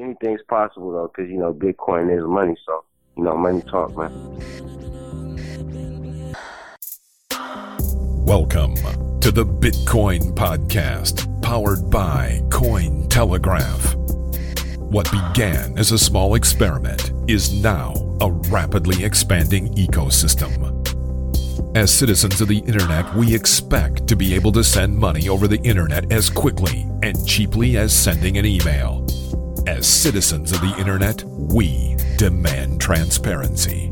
anything's possible though, because you know Bitcoin is money. So you know, money talk, man. Welcome to the Bitcoin Podcast, powered by Cointelegraph. What began as a small experiment is now a rapidly expanding ecosystem. As citizens of the internet, we expect to be able to send money over the internet as quickly and cheaply as sending an email. As citizens of the internet, we demand transparency.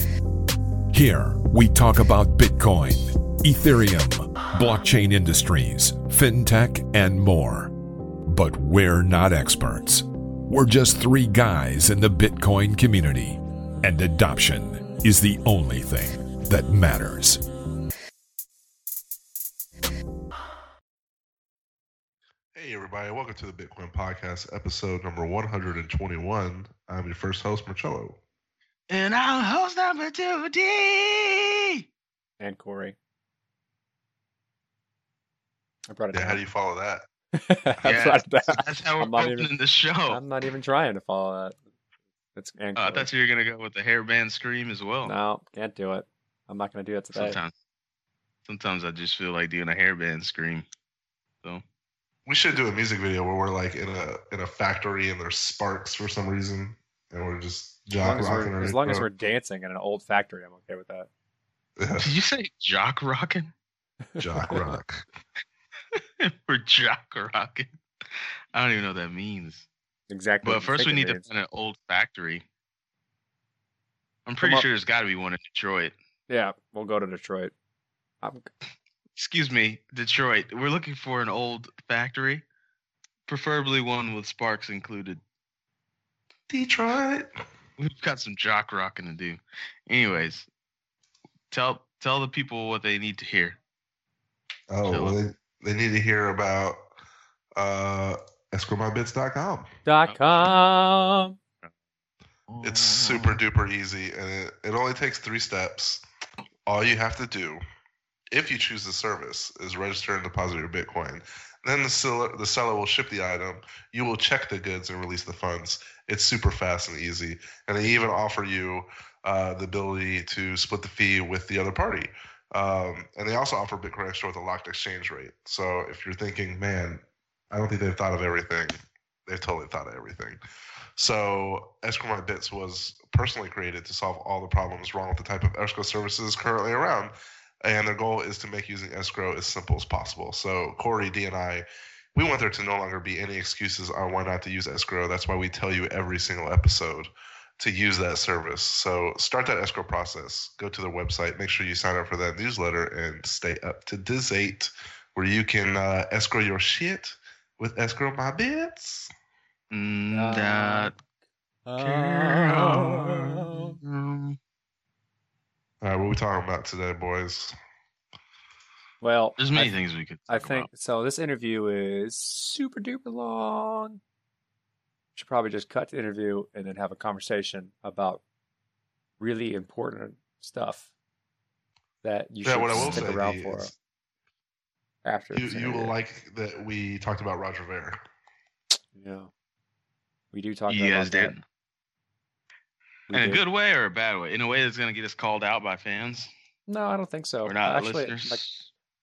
Here, we talk about Bitcoin, Ethereum, blockchain industries, fintech, and more. But we're not experts. We're just three guys in the Bitcoin community, and adoption is the only thing that matters. Everybody, welcome to the Bitcoin Podcast, episode number 121. I'm your first host, Marcello. And I'm host number two, D. and Corey. I brought it Yeah, how do you follow that? I Yeah, brought it down. That's how we're I'm not opening even- the show. I'm not even trying to follow that. It's and Oh, I thought you were gonna go with the hairband scream as well. No, can't do it. I'm not going to do it today. sometimes, sometimes I just feel like doing a hairband scream. So We should do a music video where we're like in a in a factory and there's sparks for some reason, and we're just As long, jock as rocking. we're, as long as we're dancing in an old factory, I'm okay with that. Yeah, did you say jock rocking? jock rock. we're jock rocking. I don't even know what that means. Exactly. But first, we need to find an old factory. I'm pretty sure there's got to be one in Detroit. Yeah, we'll go to Detroit. I'm, Excuse me, Detroit. We're looking for an old factory, preferably one with sparks included. Detroit. We've got some jock rocking to do. Anyways, tell tell the people what they need to hear. Oh, well, they, they need to hear about uh, escrowmybits.com. dot com. It's super duper easy, and it, it only takes three steps. All you have to do, if you choose the service, is register and deposit your Bitcoin. Then the seller, the seller will ship the item. You will check the goods and release the funds. It's super fast and easy, and they even offer you uh, the ability to split the fee with the other party. Um, and they also offer Bitcoin Extra with a locked exchange rate. So if you're thinking, man, I don't think they've thought of everything, they've totally thought of everything. So Escrow My Bits was personally created to solve all the problems wrong with the type of escrow services currently around. And their goal is to make using escrow as simple as possible. So Corey, D, and I, we want there to no longer be any excuses on why not to use escrow. That's why we tell you every single episode to use that service. So start that escrow process. Go to their website. Make sure you sign up for that newsletter and stay up to date where you can uh, escrow your shit with Escrow My Bits. Mm, that Oh. girl. All right, what are we talking about today, boys? Well, There's I many things we could. I think about. so. This interview is super duper long. Should probably just cut the interview and then have a conversation about really important stuff that you yeah, should what I will stick say around for is after. you, you will like that we talked about Roger Ver. Yeah, we do talk you about guys that. Did We in a good way or a bad way. In a way that's gonna get us called out by fans No, I don't think so. or not Actually, listeners. like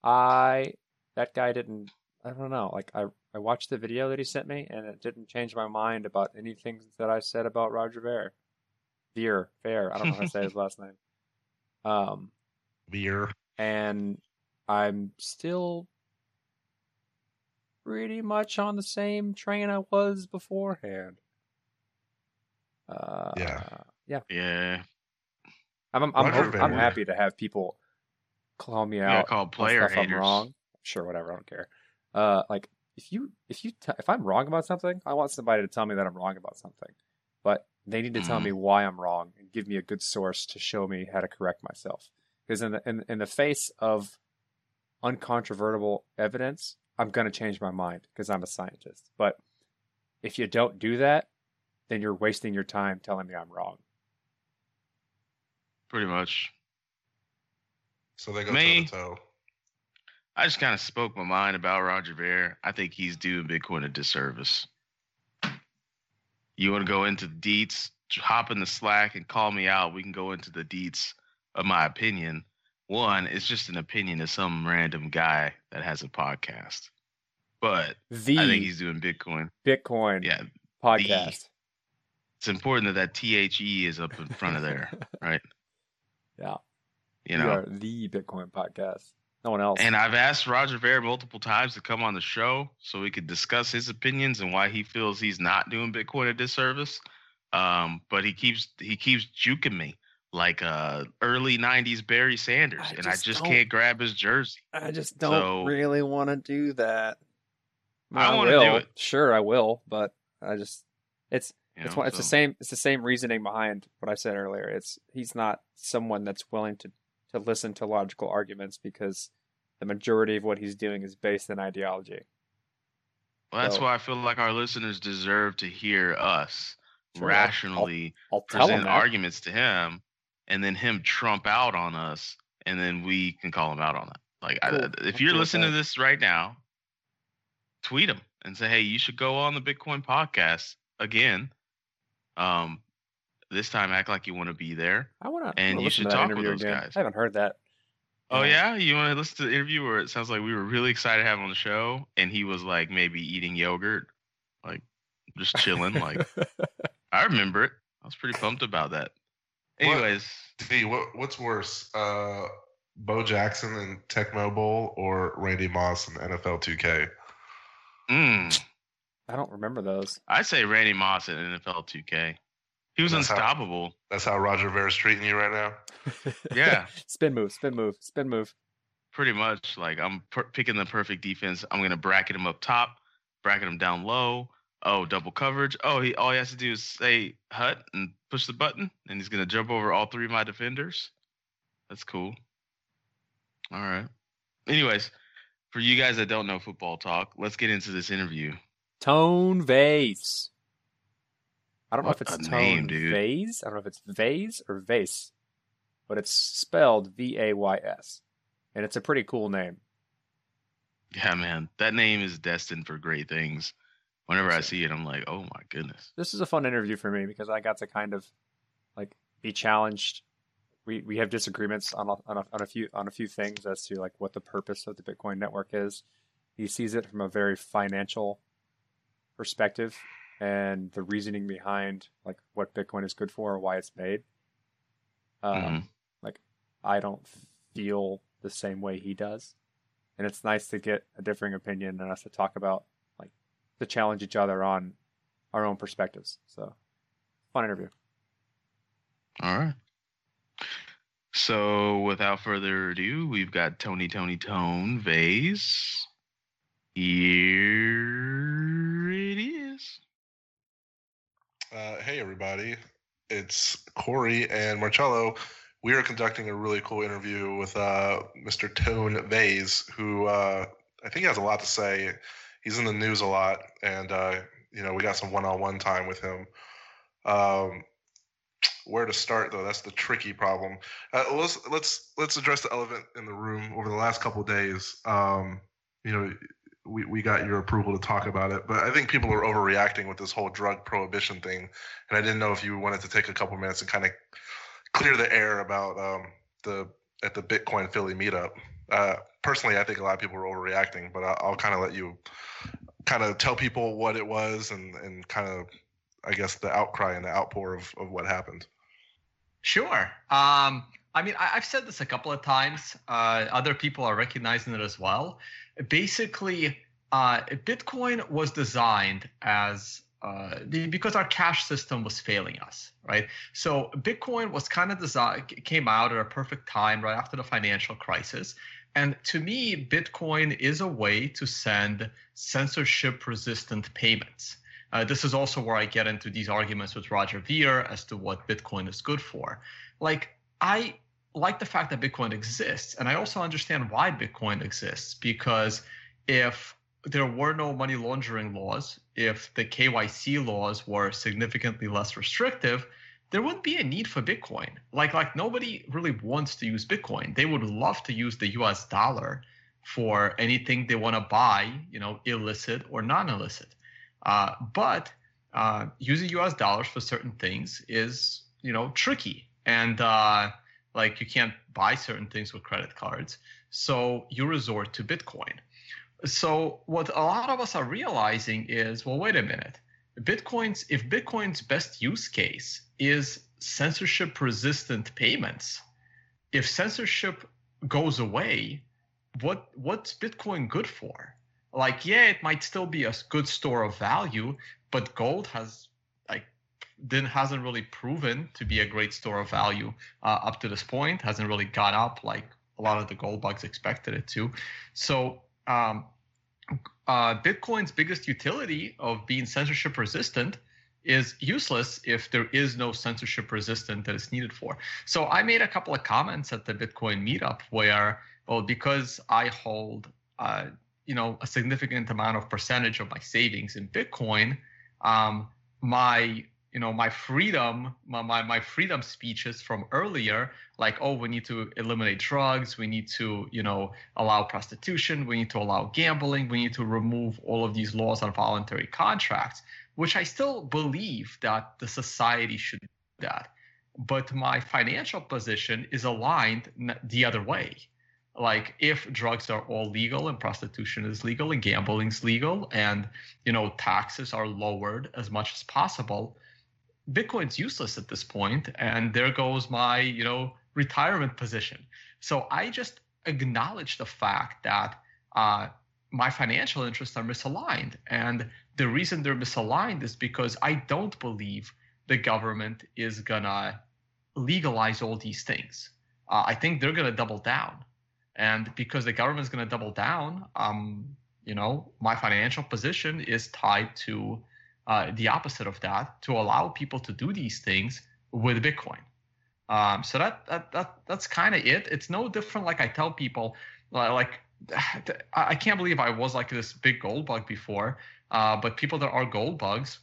I, that guy didn't. I don't know. Like I, I watched the video that he sent me, and it didn't change my mind about anything that I said about Roger Ver. Veer, Fair. I don't know how to say his last name. Um, Beer. and I'm still pretty much on the same train I was beforehand. Uh, Yeah. Yeah. yeah, I'm I'm I'm, hope- I'm happy to have people call me out called on player stuff I'm wrong. Sure, whatever. I don't care. Uh, like if you if you t- if I'm wrong about something, I want somebody to tell me that I'm wrong about something, but they need to tell me why I'm wrong and give me a good source to show me how to correct myself. Because in the in, in the face of uncontrovertible evidence, I'm gonna change my mind because I'm a scientist. But if you don't do that, then you're wasting your time telling me I'm wrong. Pretty much. So they go Me? toe to toe. I just kind of spoke my mind about Roger Ver. I think he's doing Bitcoin a disservice. You want to go into the deets? Hop in the Slack and call me out. We can go into the deets of my opinion. One, it's just an opinion of some random guy that has a podcast. But The I think he's doing Bitcoin. Bitcoin Yeah, podcast. it's important that that THE is up in front of there, right? Yeah. You we know. are the Bitcoin podcast. No one else. And I've asked Roger Ver multiple times to come on the show so we could discuss his opinions and why he feels he's not doing Bitcoin a disservice. Um, but he keeps he keeps juking me like uh early '90s Barry Sanders, I and I just just can't grab his jersey. I just don't So- really want to do that. I wanna will. do it. Sure, I will, but I just it's you it's know, one, it's the same it's the same reasoning behind what I said earlier. It's he's not someone that's willing to to listen to logical arguments because the majority of what he's doing is based in ideology. Well, that's so- why I feel like our listeners deserve to hear us Sure, I'll- I'll- rationally I'll present that. arguments to him, and then him trump out on us, and then we can call him out on it. Like, I, Cool. if I'm you're listening to this right now, tweet him and say, "Hey, you should go on the Bitcoin podcast again." Um, this time, act like you want to be there. I want to and you should talk with those again. guys. I haven't heard that. Oh yeah, you want to listen to the interview where it sounds like we were really excited to have him on the show, and he was like maybe eating yogurt, like just chilling. like I remember it. I was pretty pumped about that. What- Anyways, D, what what's worse, uh, Bo Jackson and Tecmo Bowl or Randy Moss and NFL 2K? mm, I don't remember those. I say Randy Moss at NFL 2K. He was That's how- unstoppable. That's how Roger Ver's treating you right now. Yeah. spin move, spin move, spin move. Pretty much. Like I'm per- picking the perfect defense. I'm gonna bracket him up top, bracket him down low. Oh, double coverage. Oh, he all he has to do is say hut and push the button, and he's gonna jump over all three of my defenders. That's cool. All right. Anyways, for you guys that don't know football talk, let's get into this interview. Tone Vays. I don't know if it's Tone name, dude. Vase. I don't know if it's Vase or Vase, but it's spelled V A Y S, and it's a pretty cool name. Yeah, man, that name is destined for great things. Whenever I see it, I'm like, oh my goodness. This is a fun interview for me because I got to kind of like be challenged. We we have disagreements on a, on a, on a few on a few things as to like what the purpose of the Bitcoin network is. He sees it from a very financial perspective and the reasoning behind like what Bitcoin is good for or why it's made. Um, Mhm. Like I don't feel the same way he does, and it's nice to get a differing opinion and us to talk about like to challenge each other on our own perspectives. So fun interview. All right. So, without further ado, we've got Tony, Tony, Tone, Vays. Here. Uh, hey, everybody. It's Corey and Marcello. We are conducting a really cool interview with uh, Mr. Tone Vays, who uh, I think has a lot to say. He's in the news a lot, and uh, you know we got some one-on-one time with him. Um, where to start, though? That's the tricky problem. Uh, let's let's let's address the elephant in the room. Over the last couple days, um, you know, we, we got your approval to talk about it, but I think people are overreacting with this whole drug prohibition thing, and I didn't know if you wanted to take a couple minutes and kind of clear the air about um, the at the Bitcoin Philly meetup. Uh, personally, I think a lot of people were overreacting, but I'll, I'll kind of let you kind of tell people what it was and and kind of I guess the outcry and the outpour of, of what happened. Sure. Um, I mean, I, I've said this a couple of times. Uh, other people are recognizing it as well. Basically, uh, Bitcoin was designed as uh, because our cash system was failing us, right? So Bitcoin was kind of designed, came out at a perfect time right after the financial crisis. And to me, Bitcoin is a way to send censorship resistant payments. Uh, this is also where I get into these arguments with Roger Ver as to what Bitcoin is good for. Like, I like the fact that Bitcoin exists, and I also understand why Bitcoin exists because if there were no money laundering laws, if the KYC laws were significantly less restrictive, there wouldn't be a need for Bitcoin. Like, like nobody really wants to use Bitcoin. They would love to use the U.S. dollar for anything they want to buy, you know, illicit or non-illicit. Uh, but uh, using U.S. dollars for certain things is you know tricky, and uh, like you can't buy certain things with credit cards, so you resort to Bitcoin. So what a lot of us are realizing is, well, wait a minute, Bitcoin's if Bitcoin's best use case is censorship resistant payments, if censorship goes away, what what's Bitcoin good for? Like, yeah, it might still be a good store of value, but gold has then hasn't really proven to be a great store of value uh, up to this point. Hasn't really gone up like a lot of the gold bugs expected it to. So um, uh, Bitcoin's biggest utility of being censorship resistant is useless if there is no censorship resistant that is needed for. So I made a couple of comments at the Bitcoin meetup where, well, because I hold, uh, you know, a significant amount of percentage of my savings in Bitcoin, um, my you know my freedom my, my, my freedom speeches from earlier like oh we need to eliminate drugs we need to you know allow prostitution we need to allow gambling we need to remove all of these laws on voluntary contracts which i still believe that the society should do that. But my financial position is aligned the other way. Like if drugs are all legal and prostitution is legal and gambling is legal and you know taxes are lowered as much as possible bitcoin's useless at this point and there goes my you know retirement position. So i just acknowledge the fact that uh, my financial interests are misaligned. And the reason they're misaligned is because i don't believe the government is gonna legalize all these things. Uh, i think they're gonna double down. And because the government is going to double down, um, you know, my financial position is tied to uh, the opposite of that to allow people to do these things with Bitcoin. Um, so that that that that's kind of it. It's no different. Like I tell people, like I can't believe I was like this big gold bug before. Uh, but people that are gold bugs,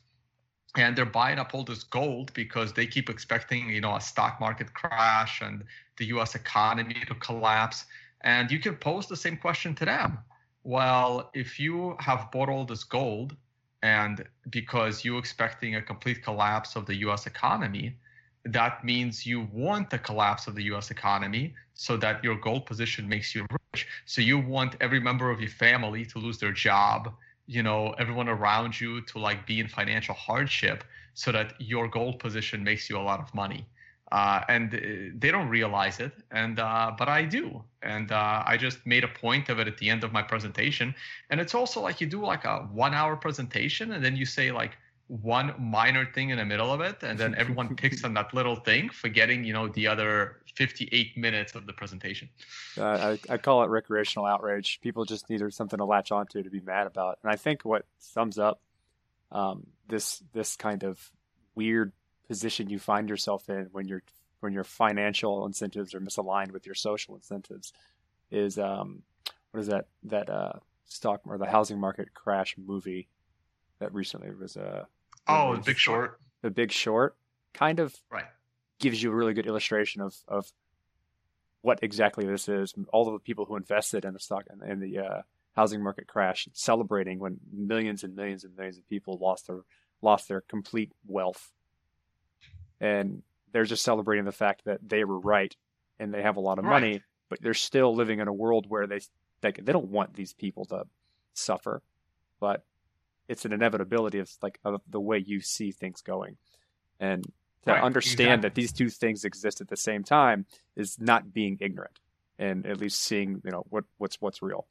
and they're buying up all this gold because they keep expecting, you know, a stock market crash and the U.S. economy to collapse. And you can pose the same question to them. Well, if you have bought all this gold and because you're expecting a complete collapse of the US economy, that means you want the collapse of the US economy so that your gold position makes you rich. So you want every member of your family to lose their job, you know, everyone around you to like be in financial hardship so that your gold position makes you a lot of money uh, and uh, they don't realize it. And uh, but i do. And uh, i just made a point of it at the end of my presentation. And it's also like you do like a one hour presentation and then you say like one minor thing in the middle of it. And then everyone picks on that little thing forgetting you know the other 58 minutes of the presentation. Uh, I, I call it recreational outrage. People just need something to latch onto to be mad about. And i think what sums up um, this this kind of weird position you find yourself in when your when your financial incentives are misaligned with your social incentives is um, what is that that uh, stock or the housing market crash movie that recently was a uh, oh the Big Short? The Big Short kind of right. gives you a really good illustration of of what exactly this is. All of the people who invested in the stock and in the uh, housing market crash celebrating when millions and millions and millions of people lost their lost their complete wealth and they're just celebrating the fact that they were right and they have a lot of right. money, but they're still living in a world where they they, they don't want these people to suffer, but it's an inevitability of like of the way you see things going, and to right. understand exactly. that these two things exist at the same time is not being ignorant and at least seeing you know what what's what's real.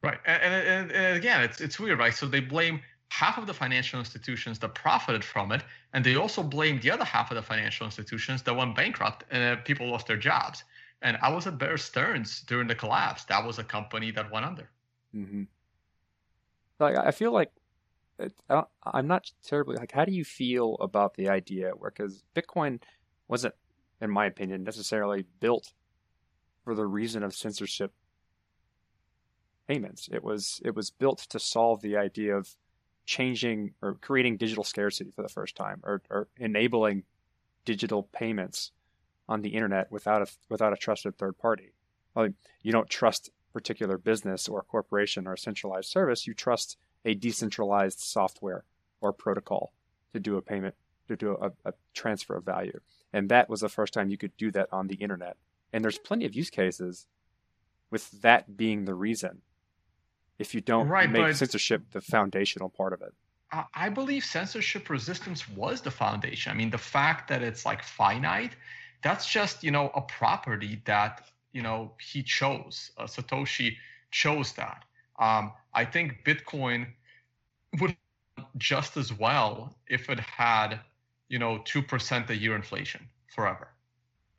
Right, and, and, and again, it's it's weird, right? So they blame half of the financial institutions that profited from it, and they also blamed the other half of the financial institutions that went bankrupt and uh, people lost their jobs. And I was at Bear Stearns during the collapse. That was a company that went under. Mm-hmm. Like I feel like I am not terribly like. How do you feel about the idea? Where because Bitcoin wasn't, in my opinion, necessarily built for the reason of censorship payments. It was it was built to solve the idea of changing or creating digital scarcity for the first time or, or enabling digital payments on the internet without a without a trusted third party. Well, you don't trust particular business or corporation or centralized service. You trust a decentralized software or protocol to do a payment, to do a, a transfer of value. And that was the first time you could do that on the internet. And there's plenty of use cases with that being the reason. If you don't Right, make censorship the foundational part of it. I- I believe censorship resistance was the foundation. I mean, the fact that it's like finite, that's just you know a property that you know he chose. Uh, Satoshi chose that. Um, I think Bitcoin would just as well if it had you know two percent a year inflation forever.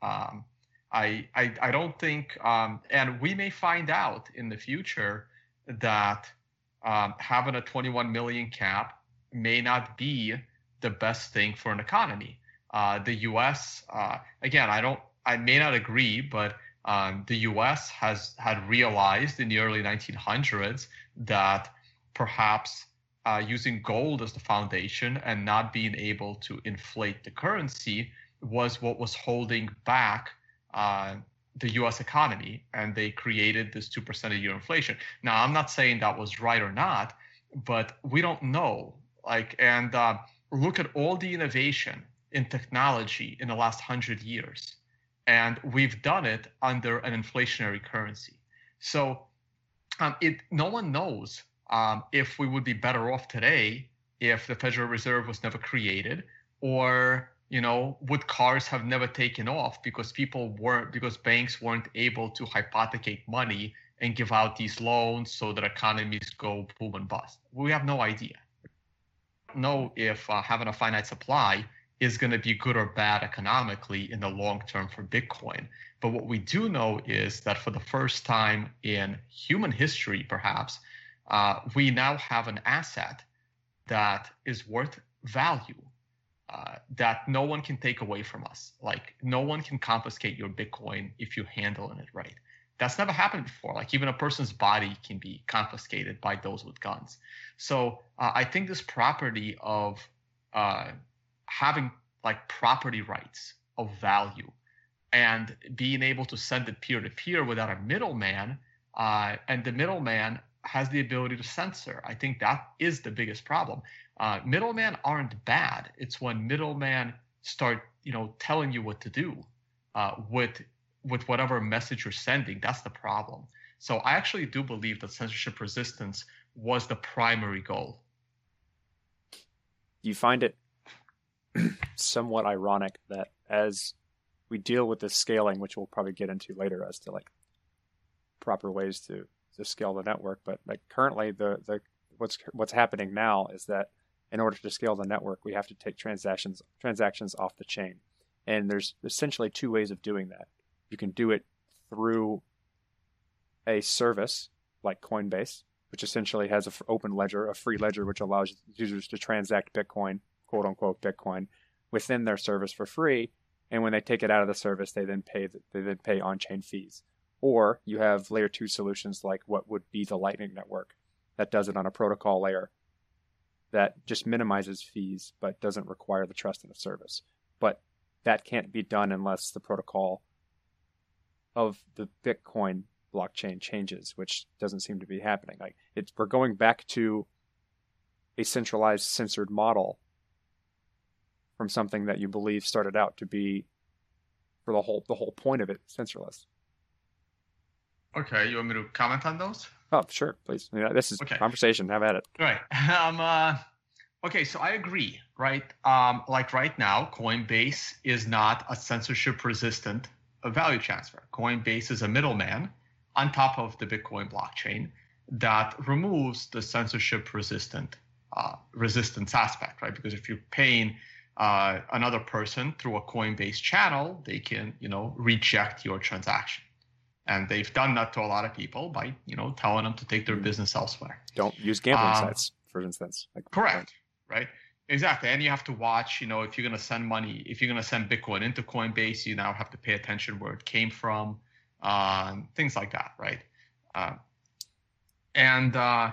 Um, I, I I don't think, um, and we may find out in the future that um, having a 21 million cap may not be the best thing for an economy. Uh, the U.S. Uh, again, I don't, I may not agree, but um, the U.S. has had realized in the early 1900s that perhaps uh, using gold as the foundation and not being able to inflate the currency was what was holding back uh, the U.S. economy, and they created this two percent a year inflation. Now, I'm not saying that was right or not, but we don't know. Like, and uh, look at all the innovation in technology in the last hundred years, and we've done it under an inflationary currency. So, um, it no one knows um, if we would be better off today if the Federal Reserve was never created, or you know, would cars have never taken off because people weren't because banks weren't able to hypothecate money and give out these loans so that economies go boom and bust? We have no idea. Know if uh, having a finite supply is going to be good or bad economically in the long term for Bitcoin. But what we do know is that for the first time in human history, perhaps, uh, we now have an asset that is worth value uh, that no one can take away from us. Like no one can confiscate your Bitcoin if you handle it right. That's never happened before. Like even a person's body can be confiscated by those with guns. So uh, I think this property of uh, having like property rights of value and being able to send it peer to peer without a middleman, uh, and the middleman has the ability to censor. I think that is the biggest problem. Uh, middlemen aren't bad. It's when middlemen start, you know, telling you what to do uh, with with whatever message you're sending. That's the problem. So I actually do believe that censorship resistance was the primary goal. you find it somewhat ironic that as we deal with this scaling, which we'll probably get into later as to like proper ways to, to scale the network, but like currently the, the what's what's happening now is that in order to scale the network, we have to take transactions transactions off the chain. And there's essentially two ways of doing that. You can do it through a service like Coinbase, which essentially has an open ledger, a free ledger, which allows users to transact Bitcoin, quote unquote Bitcoin, within their service for free. And when they take it out of the service, they then pay they then pay on-chain fees. Or you have layer two solutions like what would be the Lightning Network that does it on a protocol layer that just minimizes fees but doesn't require the trust in the service. But that can't be done unless the protocol of the Bitcoin blockchain changes, which doesn't seem to be happening. Like it's we're going back to a centralized censored model from something that you believe started out to be for the whole the whole point of it censorless. Okay, you want me to comment on those? Oh, sure, please. Yeah, this is Okay. conversation. Have at it. Right. Um, uh, okay, so I agree, right? Um, like right now, Coinbase is not a censorship resistant value transfer. Coinbase is a middleman on top of the Bitcoin blockchain that removes the censorship resistant uh, resistance aspect, right? Because if you're paying uh, another person through a Coinbase channel, they can, you know, reject your transaction. And they've done that to a lot of people by, you know, telling them to take their business elsewhere. Don't use gambling Um, sites, for instance. Like Correct. Right. Exactly. And you have to watch, you know, if you're going to send money, if you're going to send Bitcoin into Coinbase, you now have to pay attention where it came from, um, things like that. Right. Uh, and uh,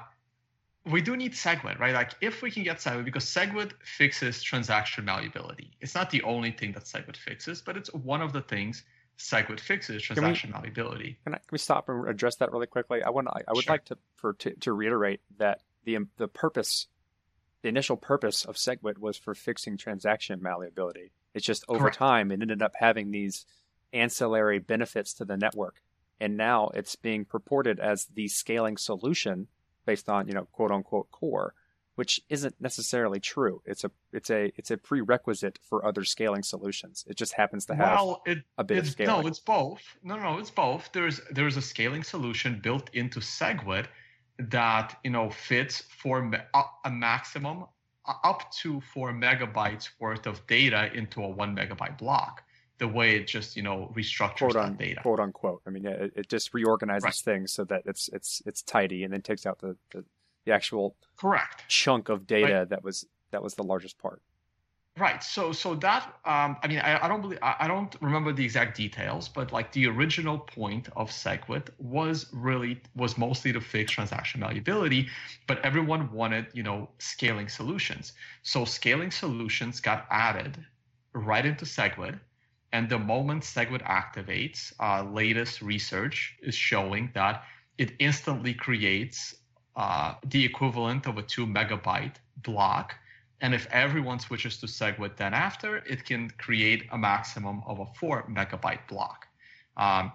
we do need SegWit, right? Like if we can get SegWit, because SegWit fixes transaction malleability. It's not the only thing that SegWit fixes, but it's one of the things SegWit fixes we- transaction malleability. Can, I, can we stop and address that really quickly? I want I, I would Sure. like to for to, to reiterate that the the purpose, the initial purpose of SegWit was for fixing transaction malleability. It's just over Correct. time it ended up having these ancillary benefits to the network, and now it's being purported as the scaling solution based on you know quote unquote core, which isn't necessarily true. It's a it's a it's a prerequisite for other scaling solutions. It just happens to have well, it, a bit of scaling. no, it's both. No, no, it's both. There's there's a scaling solution built into SegWit that you know fits for a maximum up to four megabytes worth of data into a one megabyte block. The way it just you know restructures quote on data. quote unquote. I mean, it, it just reorganizes Right. things so that it's it's it's tidy, and then takes out the the, the actual Correct. chunk of data that was that was the largest part. Right. So so that um, I mean I, I don't believe I, I don't remember the exact details, but like the original point of SegWit was really was mostly to fix transaction malleability, but everyone wanted you know scaling solutions. So scaling solutions got added right into SegWit, and the moment SegWit activates, uh, latest research is showing that it instantly creates uh, the equivalent of a two megabyte block. And if everyone switches to SegWit then after, it can create a maximum of a four megabyte block, um,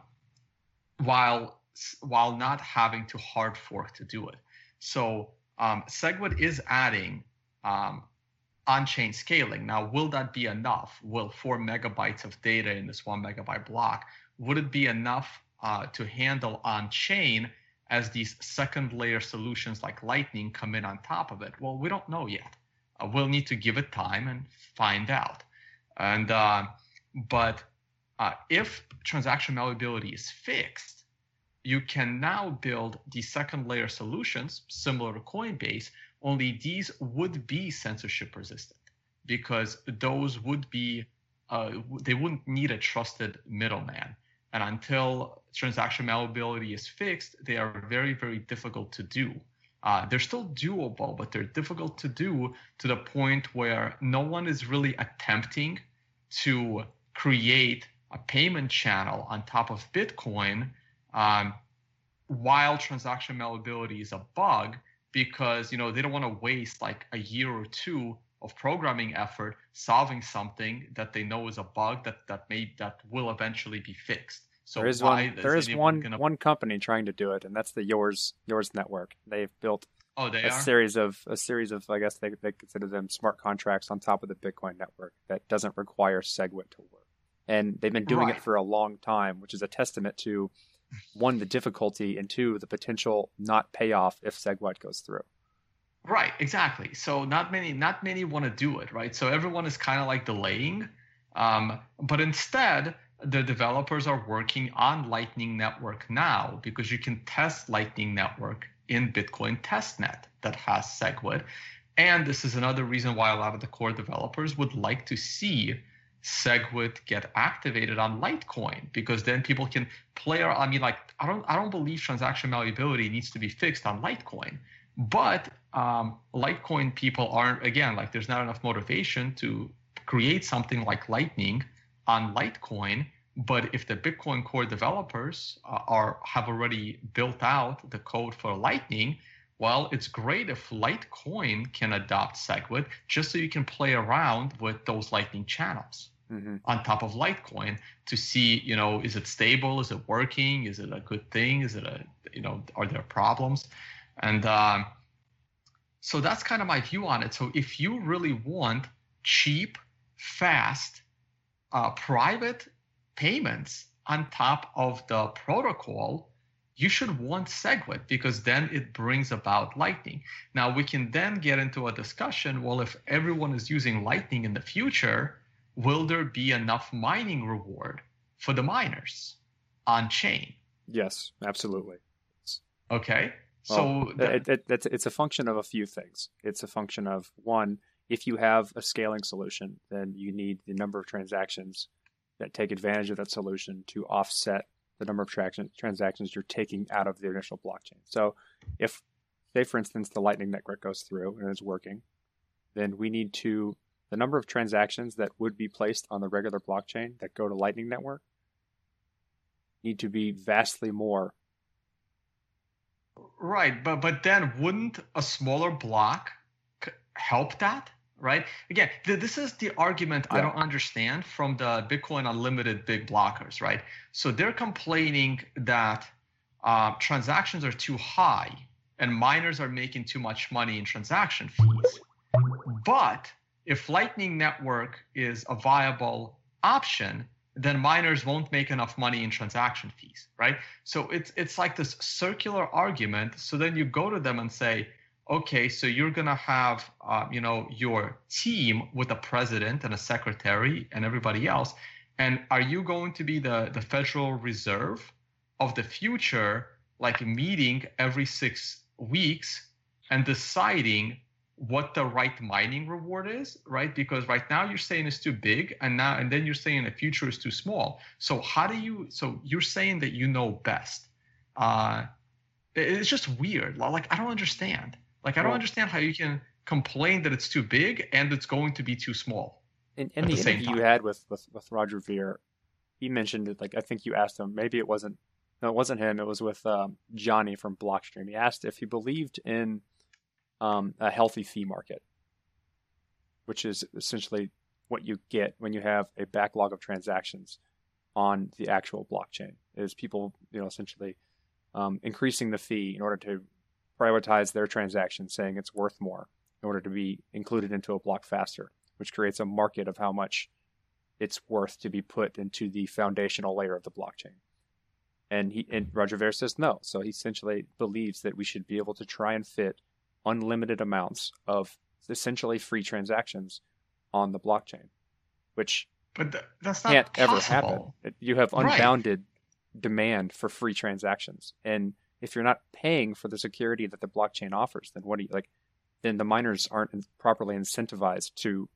while while not having to hard fork to do it. So um, SegWit is adding um, on-chain scaling. Now, will that be enough? Will four megabytes of data in this one megabyte block would it be enough uh, to handle on-chain as these second layer solutions like Lightning come in on top of it? Well, we don't know yet. Uh, we'll need to give it time and find out. And uh, but uh, if transaction malleability is fixed, you can now build the second layer solutions similar to Coinbase. Only these would be censorship resistant because those would be uh, they wouldn't need a trusted middleman. And until transaction malleability is fixed, they are very, very difficult to do. Uh, they're still doable, but they're difficult to do to the point where no one is really attempting to create a payment channel on top of Bitcoin um, while transaction malleability is a bug because you know they don't want to waste like a year or two of programming effort solving something that they know is a bug that that may that will eventually be fixed. So there is one there is one gonna- one company trying to do it, and that's the yours yours network. They've built Oh, they a are. series of a series of I guess they they consider them smart contracts on top of the Bitcoin network that doesn't require SegWit to work. And they've been doing Right. it for a long time, which is a testament to one the difficulty and two the potential not payoff if SegWit goes through. Right, exactly. So not many not many want to do it, right? So everyone is kind of like delaying. Um, but instead, the developers are working on Lightning Network now because you can test Lightning Network in Bitcoin testnet that has SegWit. And this is another reason why a lot of the core developers would like to see SegWit get activated on Litecoin because then people can play around. I mean, like I don't I don't believe transaction malleability needs to be fixed on Litecoin, but um, Litecoin people aren't again like there's not enough motivation to create something like Lightning on Litecoin. But if the Bitcoin core developers uh, are have already built out the code for Lightning, well, it's great if Litecoin can adopt SegWit just so you can play around with those Lightning channels hmm on top of Litecoin to see, you know, is it stable? Is it working? Is it a good thing? Is it a, you know, are there problems? And um, so that's kind of my view on it. So if you really want cheap, fast, uh, private payments on top of the protocol, you should want SegWit because then it brings about Lightning. Now we can then get into a discussion. Well, if everyone is using Lightning in the future, will there be enough mining reward for the miners on chain? Yes, absolutely. Okay. Well, so that- it, it, it's, it's a function of a few things. It's a function of one, if you have a scaling solution, then you need the number of transactions that take advantage of that solution to offset the number of traction, transactions you're taking out of the initial blockchain. So, if, say, for instance, the Lightning Network goes through and is working, then we need to the number of transactions that would be placed on the regular blockchain that go to Lightning Network need to be vastly more Right, but but then wouldn't a smaller block help that? Right. Again, th- this is the argument I don't understand from the Bitcoin Unlimited big blockers. Right. So they're complaining that uh, transactions are too high and miners are making too much money in transaction fees. But if Lightning Network is a viable option, then miners won't make enough money in transaction fees, right? So it's it's like this circular argument. So then you go to them and say, okay, so you're gonna have uh, you know your team with a president and a secretary and everybody else, and are you going to be the the Federal Reserve of the future, like meeting every six weeks and deciding what the right mining reward is, right? Because right now you're saying it's too big, and now and then you're saying the future is too small. So how do you? So you're saying that you know best. Uh, it's just weird. Like I don't understand. Like I don't understand how you can complain that it's too big and it's going to be too small. In, in the, the interview you had with, with, with Roger Ver, he mentioned it. Like I think you asked him. Maybe it wasn't. No, it wasn't him. It was with um, Johnny from Blockstream. He asked if he believed in um, a healthy fee market, which is essentially what you get when you have a backlog of transactions on the actual blockchain. Is people, you know, essentially um, increasing the fee in order to prioritize their transactions, saying it's worth more in order to be included into a block faster, which creates a market of how much it's worth to be put into the foundational layer of the blockchain. And he and Roger Ver says no. So he essentially believes that we should be able to try and fit unlimited amounts of essentially free transactions on the blockchain, which But th- that's not can't ever happen. You have Right. unbounded demand for free transactions, and if you're not paying for the security that the blockchain offers, then what do you like? Then the miners aren't properly incentivized to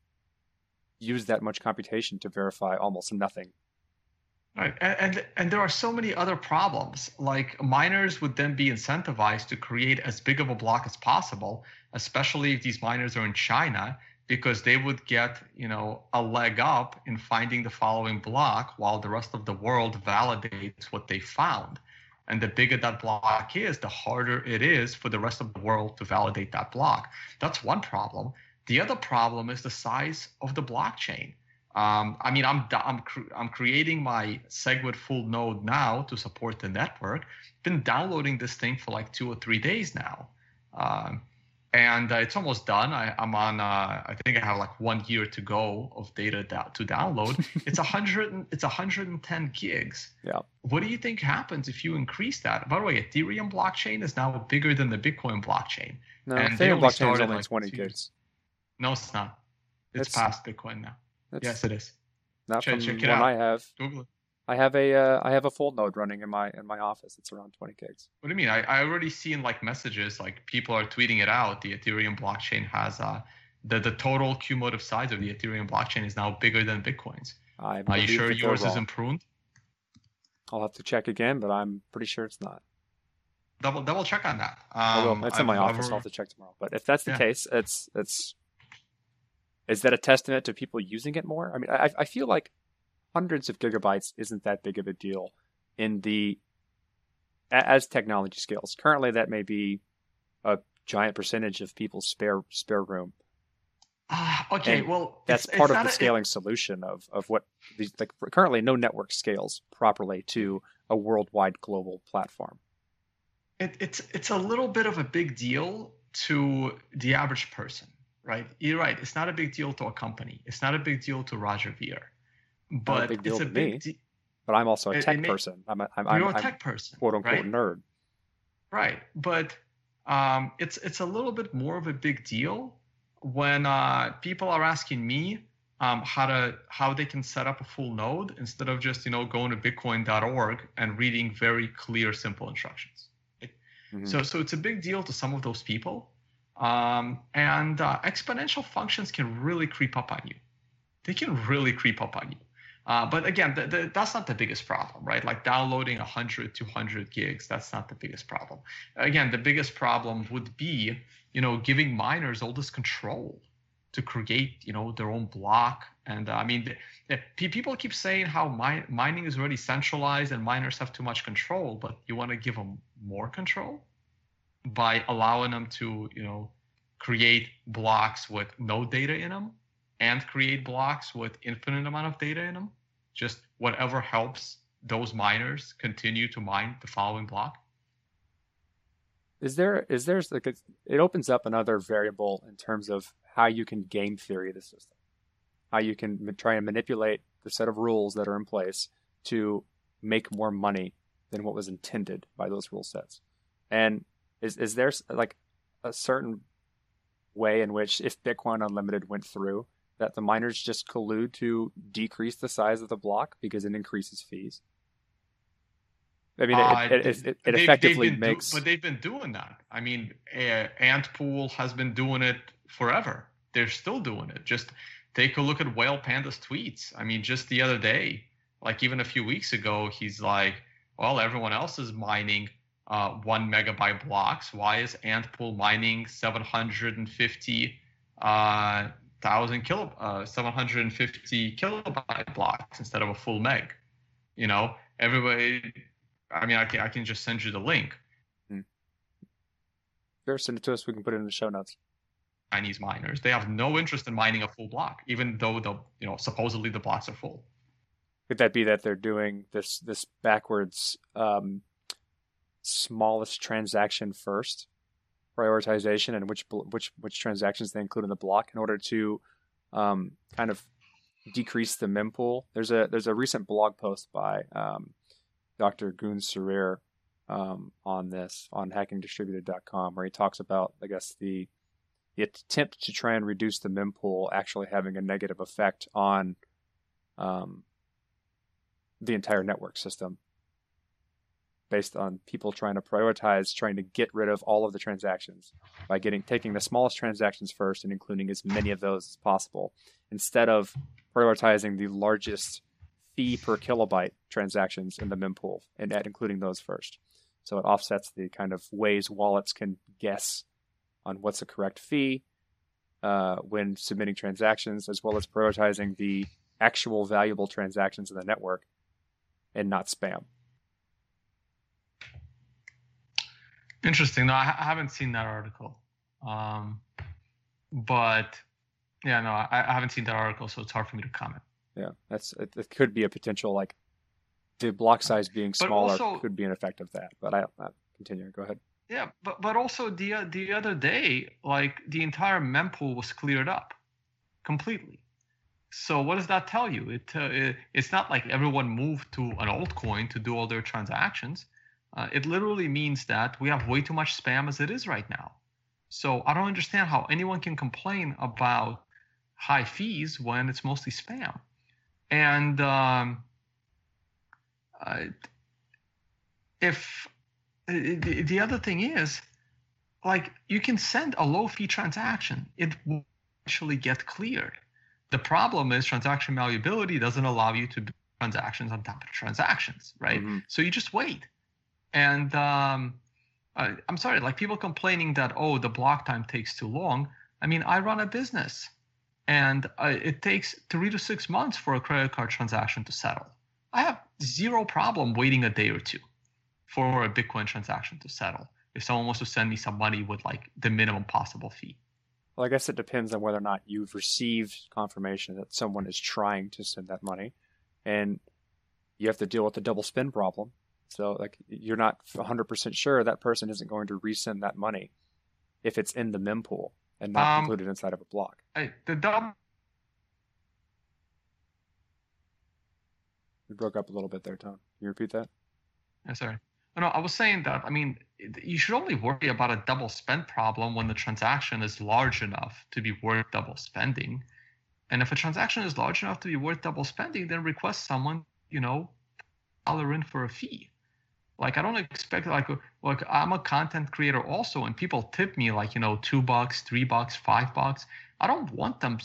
use that much computation to verify almost nothing. Right, and, and and there are so many other problems. Like miners would then be incentivized to create as big of a block as possible, especially if these miners are in China, because they would get you know a leg up in finding the following block, while the rest of the world validates what they found. And the bigger that block is, the harder it is for the rest of the world to validate that block. That's one problem. The other problem is the size of the blockchain. Um, I mean, I'm I'm I'm creating my SegWit full node now to support the network. Been downloading this thing for like two or three days now, um, and uh, it's almost done. I, I'm on. Uh, I think I have like one year to go of data da- to download. it's a hundred. It's 110 gigs. Yeah. What do you think happens if you increase that? By the way, Ethereum blockchain is now bigger than the Bitcoin blockchain. No, And Ethereum blockchain is only like, 20 two- gigs. No, it's not. It's, It's- past Bitcoin now. Yes, it is. not check- from check it out. I have. Google it. I have a uh, I have a full node running in my in my office. It's around 20 gigs. What do you mean? I, I already seen like messages like people are tweeting it out. The Ethereum blockchain has uh the the total cumulative size of the Ethereum blockchain is now bigger than Bitcoin's. I Are you sure yours wrong. isn't pruned? I'll have to check again, but I'm pretty sure it's not. Double double check on that. I will. Um, It's in my I've- I've office. I'll have to check tomorrow. But if that's the Yeah. case, it's it's is that a testament to people using it more? I mean, I I feel like hundreds of gigabytes isn't that big of a deal in the as technology scales. Currently, that may be a giant percentage of people's spare spare room. Ah, okay, And well, That's it's- part it's of the a- scaling solution of of what these like currently no network scales properly to a worldwide global platform. it, it's it's a little bit of a big deal to the average person, right? You're right. It's not a big deal to a company. It's not a big deal to Roger Ver, but big deal it's a big. me. de- But I'm also a tech may- person. I'm a, I'm, I'm, You're a I'm tech person, quote unquote right? nerd. Right, but um, it's it's a little bit more of a big deal when uh, people are asking me um, how to how they can set up a full node instead of just you know going to Bitcoin.org and reading very clear, simple instructions. Mhm. So so it's a big deal to some of those people, um, and uh, exponential functions can really creep up on you. They can really creep up on you. Uh, but again, the, the, that's not the biggest problem, right? Like downloading 100, 200 gigs, that's not the biggest problem. Again, the biggest problem would be, you know, giving miners all this control to create, you know, their own block. And uh, I mean, the, people keep saying how mi- mining is already centralized and miners have too much control, but you want to give them more control? by allowing them to, you know, create blocks with no data in them and create blocks with infinite amount of data in them. Just whatever helps those miners continue to mine the following block. Is there is there like it opens up another variable in terms of how you can game theory the system, how you can try and manipulate the set of rules that are in place to make more money than what was intended by those rule sets. And is is there like a certain way in which if Bitcoin Unlimited went through, that the miners just collude to decrease the size of the block because it increases fees? I mean, uh, it, it, it, it effectively they've makes. Do, but they've been doing that. I mean, uh, Antpool has been doing it forever. They're still doing it. Just take a look at Whale Panda's tweets. I mean, just the other day, like even a few weeks ago, he's like, well, everyone else is mining uh, one megabyte blocks. Why is Antpool mining 750 uh, thousand kilo, uh, 750 kilobyte blocks instead of a full meg? You know, everybody. I mean, I can I can just send you the link. Hmm. Sure, send it to us. We can put it in the show notes. Chinese miners, they have no interest in mining a full block, even though the you know supposedly the blocks are full. Could that be that they're doing this this backwards um, smallest transaction first prioritization and which which which transactions they include in the block in order to um, kind of decrease the mempool. There's a there's a recent blog post by um, Dr. Gün Sirer um, on this on hackingdistributed.com where he talks about I guess the the attempt to try and reduce the mempool actually having a negative effect on um, the entire network system based on people trying to prioritize trying to get rid of all of the transactions by getting taking the smallest transactions first and including as many of those as possible instead of prioritizing the largest fee per kilobyte transactions in the mempool and at including those first so it offsets the kind of ways wallets can guess on what's the correct fee uh, when submitting transactions as well as prioritizing the actual valuable transactions in the network and not spam. Interesting. No, I, I haven't seen that article. Um, but yeah, no, I, I, haven't seen that article, so it's hard for me to comment. Yeah, that's it, it could be a potential like the block size being smaller also, could be an effect of that. But I, I continue. Go ahead. Yeah, but but also the the other day, like the entire mempool was cleared up completely. So what does that tell you? It, uh, it, it's not like everyone moved to an altcoin to do all their transactions. Uh, it literally means that we have way too much spam as it is right now. So I don't understand how anyone can complain about high fees when it's mostly spam. And um, uh, if the, the other thing is, like you can send a low fee transaction, it will actually get cleared. The problem is transaction malleability doesn't allow you to do transactions on top of transactions, right? Mm-hmm. So you just wait. And um, uh, I'm sorry, like people complaining that, oh, the block time takes too long. I mean, I run a business and uh, it takes three to six months for a credit card transaction to settle. I have zero problem waiting a day or two for a Bitcoin transaction to settle if someone wants to send me some money with like the minimum possible fee. Well, I guess it depends on whether or not you've received confirmation that someone is trying to send that money, and you have to deal with the double spend problem. So, like, you're not 100% sure that person isn't going to resend that money if it's in the mempool and not um, included inside of a block. Hey, the double. You broke up a little bit there, Tone. Can you repeat that? Yeah, sorry. No, I was saying that. I mean, you should only worry about a double spend problem when the transaction is large enough to be worth double spending. And if a transaction is large enough to be worth double spending, then request someone, you know, dollar in for a fee. Like I don't expect like like I'm a content creator also, and people tip me like you know two bucks, three bucks, five bucks. I don't want them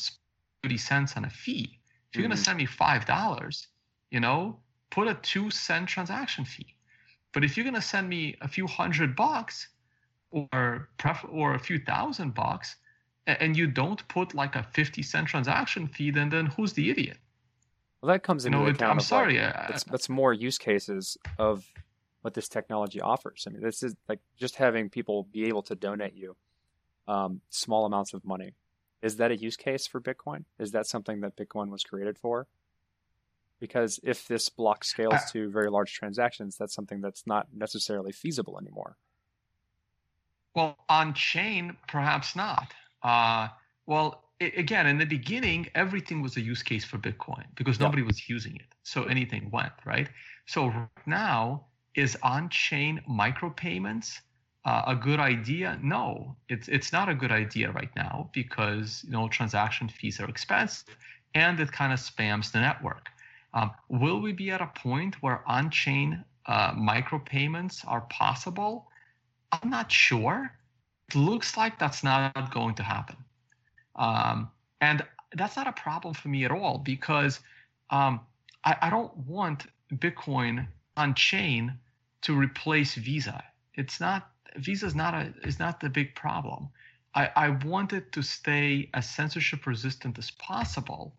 thirty cents on a fee. If you're mm-hmm. gonna send me five dollars, you know, put a two cent transaction fee but if you're going to send me a few hundred bucks or pref- or a few thousand bucks and you don't put like a 50 cent transaction fee then then who's the idiot well that comes into you know, account i'm sorry like, that's, that's more use cases of what this technology offers. I mean, this is like just having people be able to donate you um, small amounts of money. Is that a use case for Bitcoin? Is that something that Bitcoin was created for? Because if this block scales to very large transactions, that's something that's not necessarily feasible anymore. Well, on chain, perhaps not. Uh, well, i- again, in the beginning, everything was a use case for Bitcoin because nobody was using it. So anything went, right? So right now, is on chain micropayments uh, a good idea? No, it's, it's not a good idea right now because you know transaction fees are expensive and it kind of spams the network. Um, will we be at a point where on chain uh, micropayments are possible? I'm not sure. It looks like that's not going to happen. Um, and that's not a problem for me at all because um, I, I don't want Bitcoin on chain to replace Visa. It's not Visa is not a is not the big problem. I, I want it to stay as censorship resistant as possible.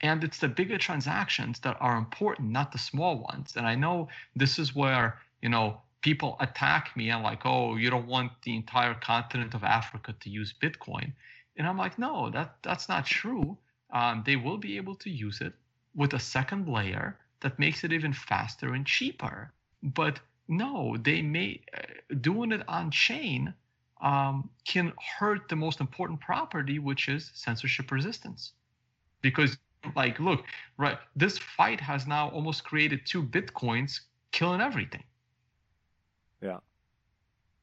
And it's the bigger transactions that are important, not the small ones. And I know this is where, you know, people attack me and like, oh, you don't want the entire continent of Africa to use Bitcoin. And I'm like, no, that that's not true. Um, they will be able to use it with a second layer that makes it even faster and cheaper. But no, they may uh, doing it on chain um, can hurt the most important property, which is censorship resistance. Because, like, look, right, this fight has now almost created two bitcoins killing everything.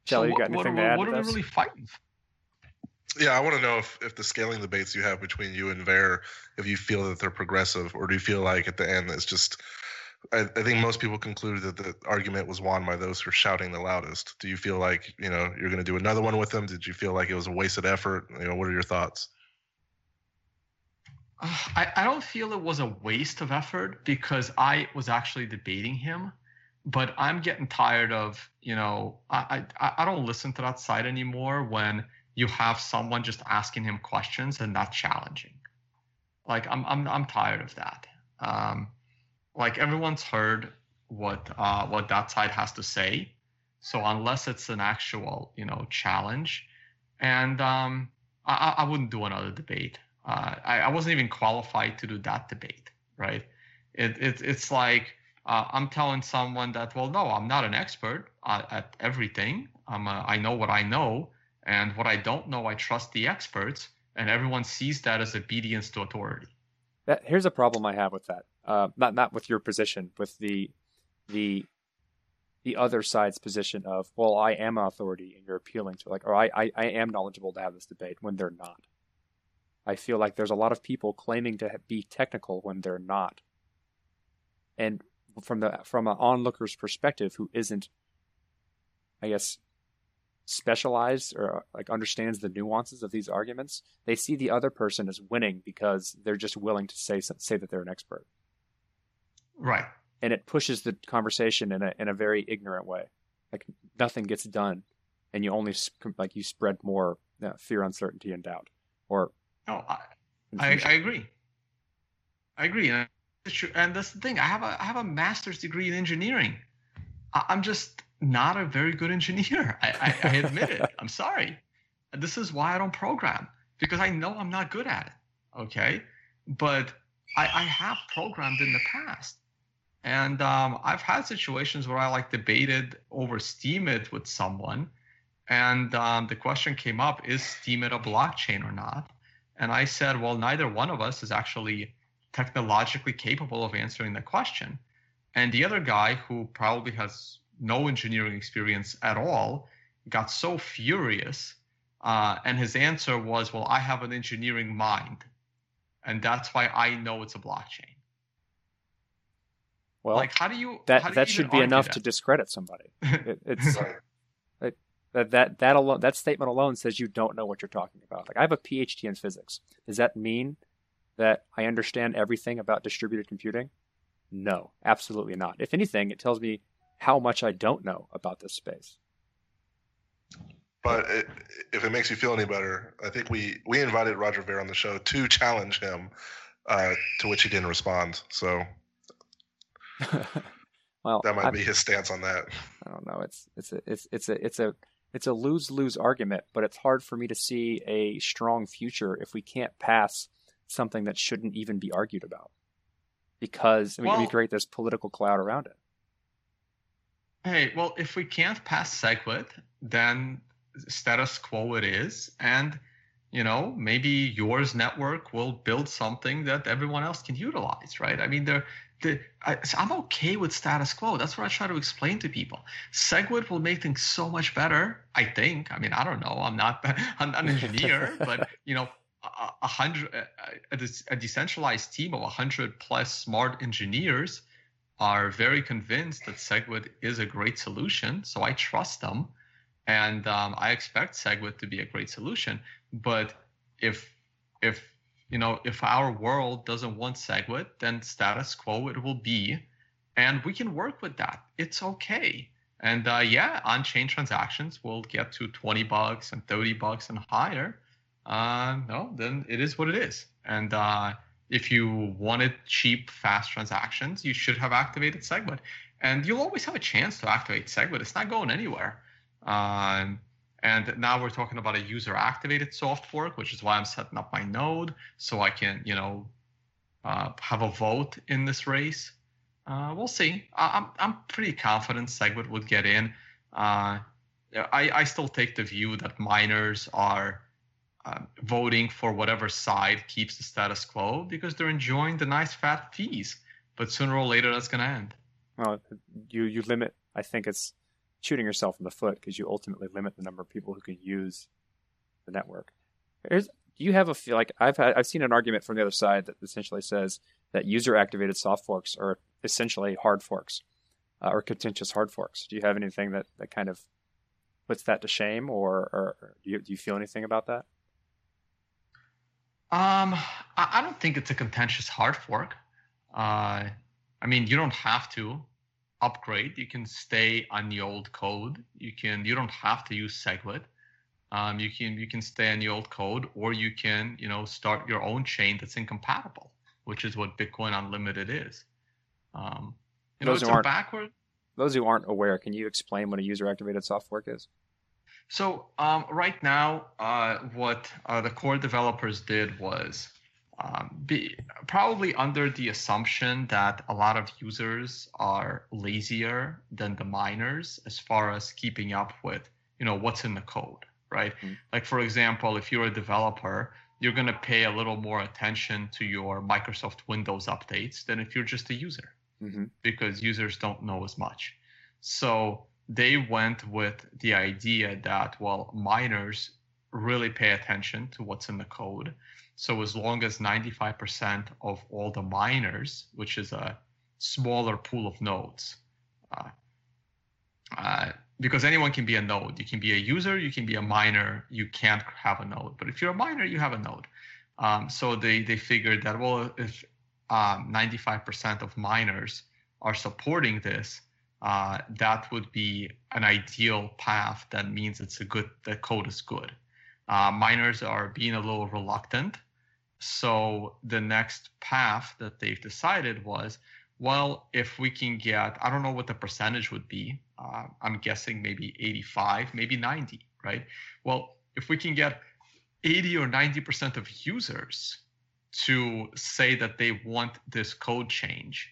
Shelley, you what, got what, anything what, to add what to are we really fighting? for? Yeah, I want to know if, if the scaling debates you have between you and Ver, if you feel that they're progressive, or do you feel like at the end it's just. I, I think most people concluded that the argument was won by those who are shouting the loudest. Do you feel like you know you're going to do another one with them? Did you feel like it was a wasted effort? You know, what are your thoughts? Uh, I, I don't feel it was a waste of effort because I was actually debating him, but I'm getting tired of, you know, I, I, I don't listen to that side anymore when you have someone just asking him questions and not challenging. Like I'm I'm I'm tired of that. Um, like everyone's heard what uh, what that side has to say, so unless it's an actual you know challenge, and um, I, I wouldn't do another debate. Uh, I, I wasn't even qualified to do that debate, right? It, it it's like uh, I'm telling someone that, well, no, I'm not an expert uh, at everything. I'm a, I know what I know, and what I don't know, I trust the experts, and everyone sees that as obedience to authority. That, here's a problem I have with that. Uh, not not with your position, with the the the other side's position of, well, I am an authority, and you're appealing to like, or I, I I am knowledgeable to have this debate when they're not. I feel like there's a lot of people claiming to be technical when they're not. And from the from an onlooker's perspective, who isn't, I guess, specialized or like understands the nuances of these arguments, they see the other person as winning because they're just willing to say say that they're an expert, Right. and it pushes the conversation in a in a very ignorant way. Like nothing gets done, and you only like you spread more uh, fear, uncertainty, and doubt, or No, I, I. I agree. I agree, and it's true. And that's the thing. I have a I have a master's degree in engineering. I, I'm just not a very good engineer. I, I, I admit it. I'm sorry. This is why I don't program because I know I'm not good at it. Okay, but I, I have programmed in the past, and um, I've had situations where I like debated over Steemit with someone, and um, the question came up: Is Steemit a blockchain or not? And I said, well, neither one of us is actually technologically capable of answering the question. And the other guy, who probably has no engineering experience at all, got so furious. Uh, and his answer was, well, I have an engineering mind. And that's why I know it's a blockchain. well, like, how do you. that do you that even should be enough that? to discredit somebody. It, it's it, that that that alone that statement alone says you don't know what you're talking about. Like I have a PhD in physics. Does that mean that I understand everything about distributed computing? No, absolutely not. If anything, it tells me how much I don't know about this space. But it, if it makes you feel any better, I think we we invited Roger Ver on the show to challenge him, uh, to which he didn't respond. So Well, That might I, be his stance on that. I don't know. It's it's a it's it's a it's a it's a lose lose argument, but it's hard for me to see a strong future if we can't pass something that shouldn't even be argued about because we, we Well- create this political cloud around it. Hey, well, if we can't pass SegWit, then status quo it is, and you know maybe yours network will build something that everyone else can utilize, right? I mean, there, the I, I'm okay with status quo. That's what I try to explain to people. SegWit will make things so much better. I think. I mean, I don't know. I'm not. I'm not an engineer, but you know, a, a hundred, a, a, a decentralized team of a hundred plus smart engineers are very convinced that SegWit is a great solution. So I trust them, and um, I expect SegWit to be a great solution. But if if you know if our world doesn't want SegWit, then status quo it will be, and we can work with that. It's okay. And uh, yeah, on-chain transactions will get to 20 bucks and 30 bucks and higher. Uh, no, then it is what it is. And uh, if you wanted cheap, fast transactions, you should have activated SegWit. And you'll always have a chance to activate SegWit. It's not going anywhere. Um, and now we're talking about a user activated soft fork, which is why I'm setting up my node so I can, you know, uh, have a vote in this race. Uh, we'll see. I- I'm, I'm pretty confident SegWit would get in. Uh, I, I still take the view that miners are uh, voting for whatever side keeps the status quo because they're enjoying the nice fat fees. But sooner or later, that's going to end. Well, you you limit. I think it's shooting yourself in the foot because you ultimately limit the number of people who can use the network. Here's, do you have a feel like I've had, I've seen an argument from the other side that essentially says that user activated soft forks are essentially hard forks uh, or contentious hard forks. Do you have anything that, that kind of puts that to shame, or, or, or do you do you feel anything about that? Um, I, I don't think it's a contentious hard fork. Uh, I mean, you don't have to upgrade. You can stay on the old code. You can. You don't have to use SegWit. Um, you can you can stay on the old code, or you can you know start your own chain that's incompatible, which is what Bitcoin Unlimited is. Um, you know, Those it's a aren't- backward. Those who aren't aware, can you explain what a user activated soft fork is? So um, right now, uh, what uh, the core developers did was um, be probably under the assumption that a lot of users are lazier than the miners as far as keeping up with you know what's in the code, right? Mhm. Like for example, if you're a developer, you're going to pay a little more attention to your Microsoft Windows updates than if you're just a user Mm-hmm. because users don't know as much. So they went with the idea that, well, miners really pay attention to what's in the code. So as long as 95% of all the miners, which is a smaller pool of nodes, uh, uh, because anyone can be a node. You can be a user, you can be a miner, you can't have a node. But if you're a miner, you have a node. Um, so they, they figured that, well, if um, 95% of miners are supporting this, uh, that would be an ideal path. That means it's a good, the code is good. Uh, miners are being a little reluctant. So the next path that they've decided was, well, if we can get, I don't know what the percentage would be. Uh, I'm guessing maybe 85, maybe 90, right? Well, if we can get 80 or 90% of users to say that they want this code change,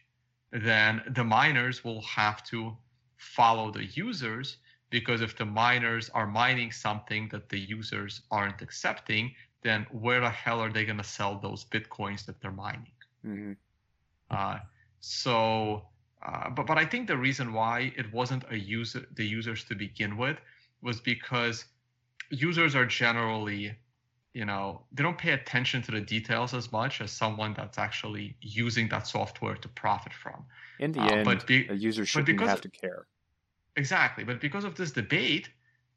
then the miners will have to follow the users because if the miners are mining something that the users aren't accepting, then where the hell are they going to sell those bitcoins that they're mining? Mm-hmm. Uh, so, uh, but but I think the reason why it wasn't a user the users to begin with was because users are generally, you know, they don't pay attention to the details as much as someone that's actually using that software to profit from. In the Uh, end, but be- a user shouldn't have to care. Exactly, but because of this debate,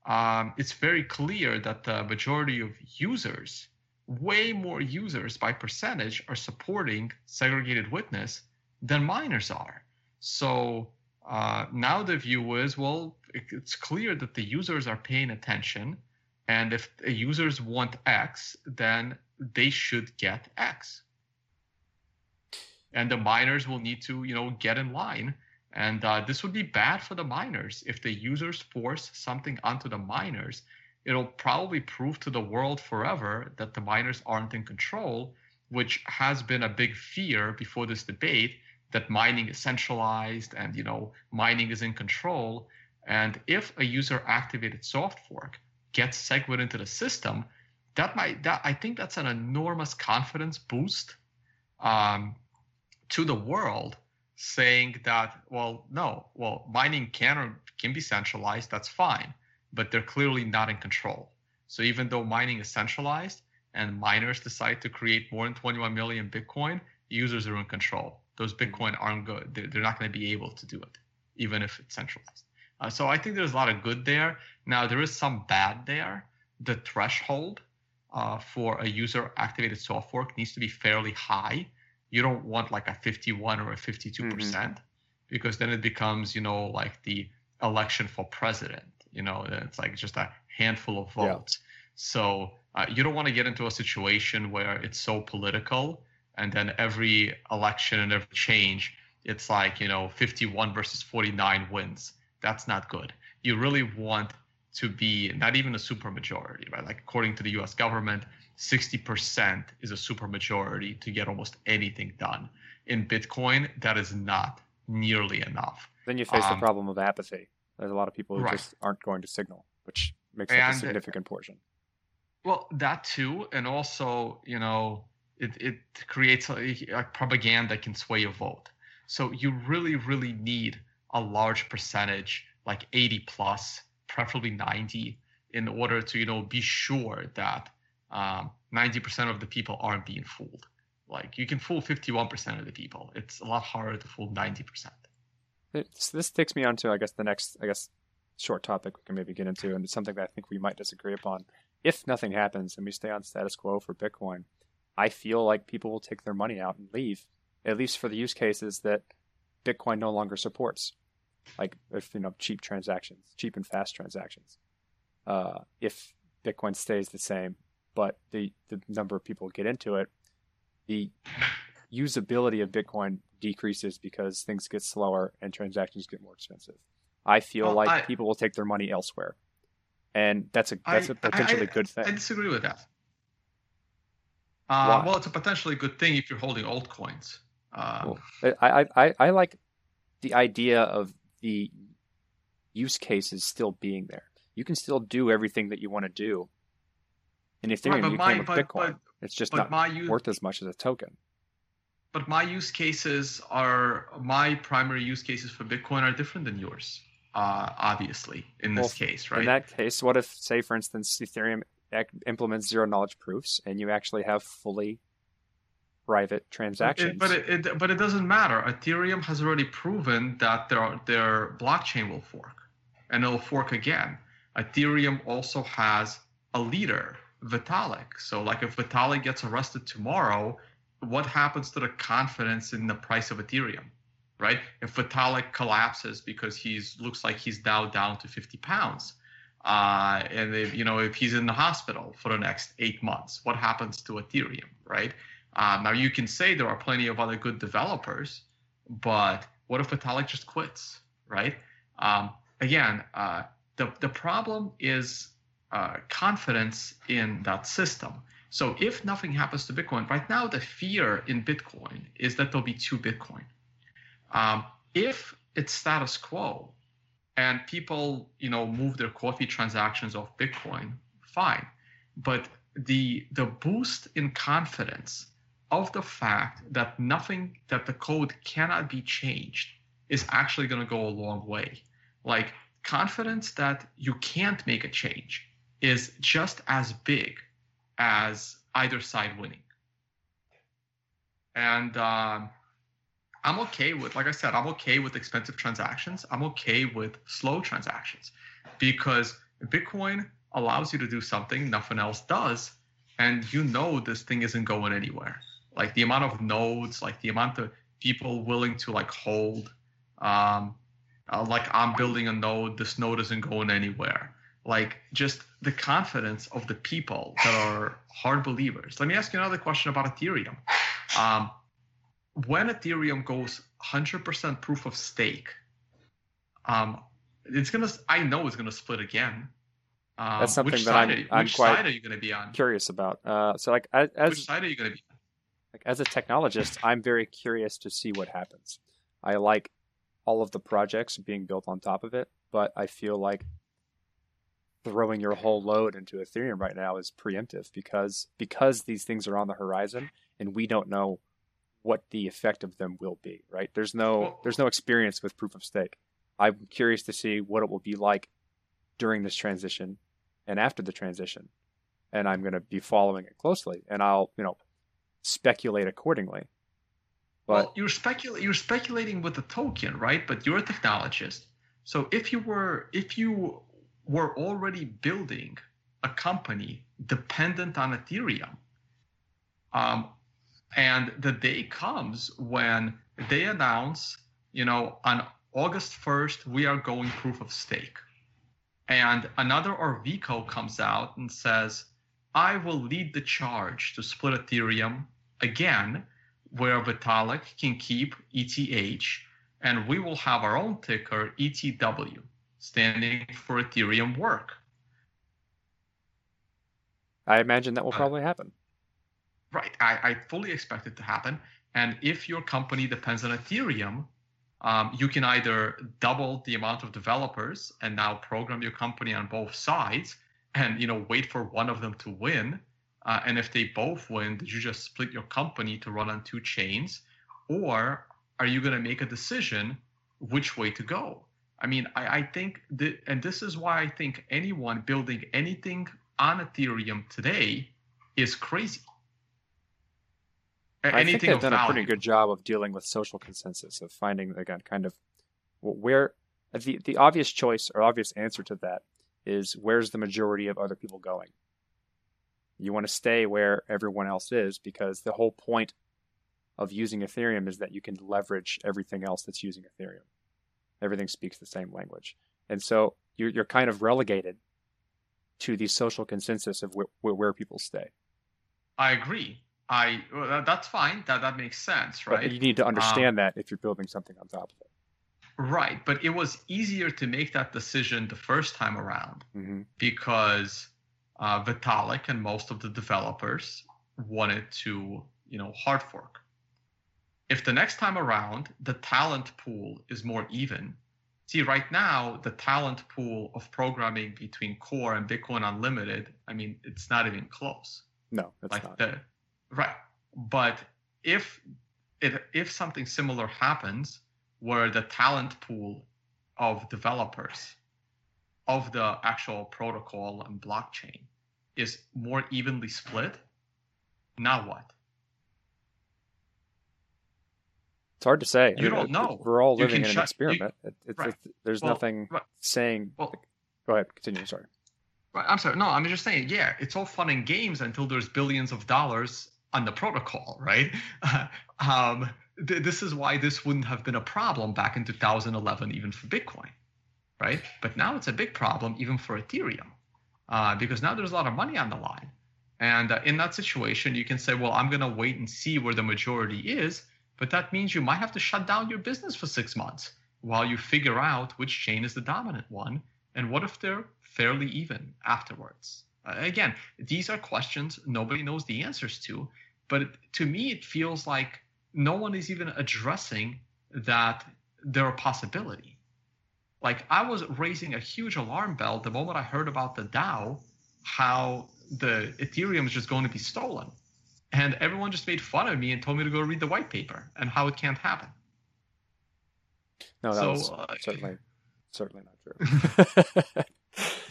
um, it's very clear that the majority of users, way more users by percentage, are supporting segregated witness than miners are. So uh, now the view is well, it- it's clear that the users are paying attention, and if users want X, then they should get X. And the miners will need to, you know, get in line And uh, this would be bad for the miners. If the users force something onto the miners, it'll probably prove to the world forever that the miners aren't in control, which has been a big fear before this debate that mining is centralized and you know mining is in control. And if a user activated soft fork gets SegWit into the system, that might that I think that's an enormous confidence boost um, to the world saying that well no well mining can or can be centralized that's fine but they're clearly not in control. So even though mining is centralized and miners decide to create more than 21 million bitcoin users are in control. Those bitcoin aren't good. They're, they're not going to be able to do it even if it's centralized. Uh, so i think there's a lot of good there now there is some bad there. The threshold uh, for a user activated soft fork needs to be fairly high. You don't want like a 51 or a 52 mm-hmm. percent because then it becomes you know like the election for president you know it's like just a handful of votes. Yeah. so uh, you don't want to get into a situation where it's so political and then every election and every change it's like you know 51 versus 49 wins. That's not good. You really want to be not even a supermajority right like according to the us government 60% is a supermajority to get almost anything done. In Bitcoin, that is not nearly enough. Then you face um, the problem of apathy. There's a lot of people who right. just aren't going to signal, which makes and, up a significant portion. Well, that too, and also, you know, it, it creates a, a propaganda can sway a vote. So you really, really need a large percentage, like 80 plus, preferably 90, in order to, you know, be sure that um, 90% of the people aren't being fooled. Like you can fool 51% of the people. It's a lot harder to fool 90%. It's, this takes me on to, I guess, the next, I guess, short topic we can maybe get into, and it's something that I think we might disagree upon. If nothing happens and we stay on status quo for Bitcoin, I feel like people will take their money out and leave, at least for the use cases that Bitcoin no longer supports, like if you know cheap transactions, cheap and fast transactions. Uh, if Bitcoin stays the same, but the, the number of people get into it, the usability of Bitcoin decreases because things get slower and transactions get more expensive. I feel well, like I, people will take their money elsewhere, and that's a that's I, a potentially I, good thing. I disagree with that. Uh, well, it's a potentially good thing if you're holding altcoins. Uh, well, I, I I like the idea of the use cases still being there. You can still do everything that you want to do in Ethereum, right, you my, can with but, Bitcoin. But, it's just not use, worth as much as a token. But my use cases are my primary use cases for Bitcoin are different than yours. Uh, obviously, in this well, case, right? In that case, what if, say, for instance, Ethereum implements zero knowledge proofs, and you actually have fully private transactions? But it, but it, but it doesn't matter. Ethereum has already proven that their their blockchain will fork, and it'll fork again. Ethereum also has a leader Vitalik. So, like, if Vitalik gets arrested tomorrow, what happens to the confidence in the price of Ethereum, right? If Vitalik collapses because he's looks like he's now down to 50 pounds, uh, and if, you know if he's in the hospital for the next eight months, what happens to Ethereum, right? Uh, now you can say there are plenty of other good developers, but what if Vitalik just quits, right? Um, again, uh, the the problem is uh, confidence in that system. So if nothing happens to Bitcoin, right now the fear in Bitcoin is that there'll be two Bitcoin. Um, if it's status quo and people, you know, move their coffee transactions off Bitcoin, fine. But the the boost in confidence of the fact that nothing that the code cannot be changed is actually going to go a long way. Like confidence that you can't make a change is just as big as either side winning. And um, I'm okay with, like I said, I'm okay with expensive transactions. I'm okay with slow transactions because Bitcoin allows you to do something nothing else does. And you know this thing isn't going anywhere. Like the amount of nodes, like the amount of people willing to like hold. Um, uh, like I'm building a node, this node isn't going anywhere like just the confidence of the people that are hard believers. Let me ask you another question about Ethereum. Um, when Ethereum goes 100% proof of stake, Um, it's gonna. I know it's gonna split again. Um, That's something that I'm- I'm which quite side are you gonna be on? Curious about. Uh, so like as, as which side are you gonna be? on? Like as a technologist, I'm very curious to see what happens. I like all of the projects being built on top of it, but I feel like throwing your whole load into Ethereum right now is preemptive because because these things are on the horizon and we don't know what the effect of them will be, right? There's no there's no experience with proof of stake. I'm curious to see what it will be like during this transition and after the transition. And I'm going to be following it closely and I'll, you know, speculate accordingly. But well, you're specul- you're speculating with the token, right? But you're a technologist. So if you were if you were already building a company dependent on Ethereum, um, and the day comes when they announce, you know, on August 1st, we are going proof of stake. And another Arvicco comes out and says, I will lead the charge to split Ethereum again where Vitalik can keep ETH, and we will have our own ticker, ETW, standing for Ethereum Work. I imagine that will Uh, probably happen. Right. I, I fully expect it to happen. And if your company depends on Ethereum, um, you can either double the amount of developers and now program your company on both sides and you know wait for one of them to win. Uh, and if they both win, did you just split your company to run on two chains? Or are you going to make a decision which way to go? I mean, I, I think that, and this is why I think anyone building anything on Ethereum today is crazy. A- I think they've done a pretty good job of dealing with social consensus of finding again kind of where the the obvious choice or obvious answer to that is where's the majority of other people going. You want to stay where everyone else is because the whole point of using Ethereum is that you can leverage everything else that's using Ethereum. Everything speaks the same language, and so you're you're kind of relegated to the social consensus of where, where, people stay. I agree. I well, that- that's fine. That that makes sense, But right? you need to understand that if you're building something on top of it. Right. But it was easier to make that decision the first time around Mm-hmm. because uh, Vitalik and most of the developers wanted to, you know, hard fork. If the next time around the talent pool is more even, see, right now the talent pool of programming between Core and Bitcoin Unlimited, I mean, it's not even close. No, that's like not. the right. But if it if something similar happens where the talent pool of developers of the actual protocol and blockchain is more evenly split, now what? It's hard to say. You don't know. We're all living in an shut- you- experiment. It, it's, Right. there's Well, nothing right. saying. Well- Go ahead. Continue. Sorry. Right, I'm sorry. No, I'm just saying, yeah, it's all fun and games until there's billions of dollars on the protocol, right? um, th- this is why this wouldn't have been a problem back in 2011, even for Bitcoin, right? But now it's a big problem even for Ethereum, uh, because now there's a lot of money on the line. And uh, in that situation, you can say, well, I'm going to wait and see where the majority is, but that means you might have to shut down your business for six months while you figure out which chain is the dominant one and what if they're fairly even afterwards? Uh, again, these are questions nobody knows the answers to, but to me, it feels like no one is even addressing that they're a possibility. Like I was raising a huge alarm bell the moment I heard about the DAO, how the Ethereum is just going to be stolen. And everyone just made fun of me and told me to go read the white paper and how it can't happen. No, that So, was uh, certainly certainly not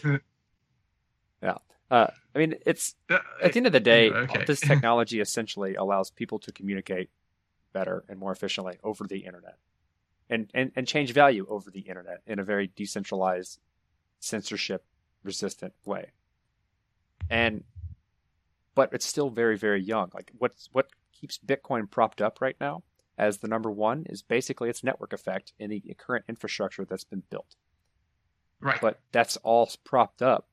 true. yeah. Uh, I mean, it's at the end of the day, Okay. this technology essentially allows people to communicate better and more efficiently over the internet, and and and change value over the internet in a very decentralized, censorship-resistant way. And, but it's still very very young. Like what's what keeps Bitcoin propped up right now as the number one is basically its network effect in the current infrastructure that's been built. right. But that's all propped up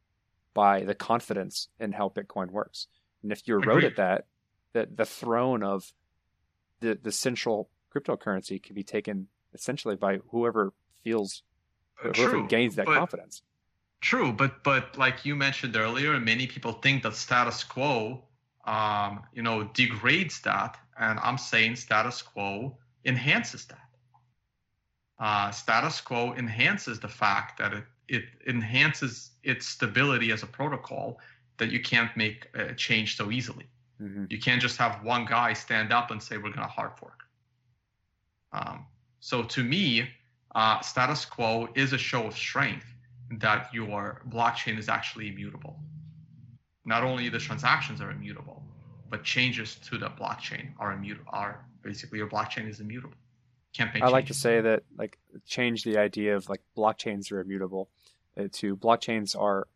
by the confidence in how Bitcoin works. And if you eroded Agreed. that, the the throne of the the central cryptocurrency can be taken essentially by whoever feels whoever True, gains that but- confidence. True, but but like you mentioned earlier, many people think that status quo, um, you know, degrades that, and I'm saying status quo enhances that. Uh, status quo enhances the fact that it it enhances its stability as a protocol that you can't make a change so easily. hmm You can't just have one guy stand up and say we're going to hard fork. Um, so to me, uh, status quo is a show of strength that your blockchain is actually immutable. Not only the transactions are immutable, but changes to the blockchain are immutable. Are basically your blockchain is immutable. Can't make. I like to say that like change the idea of like blockchains are immutable uh, to blockchains are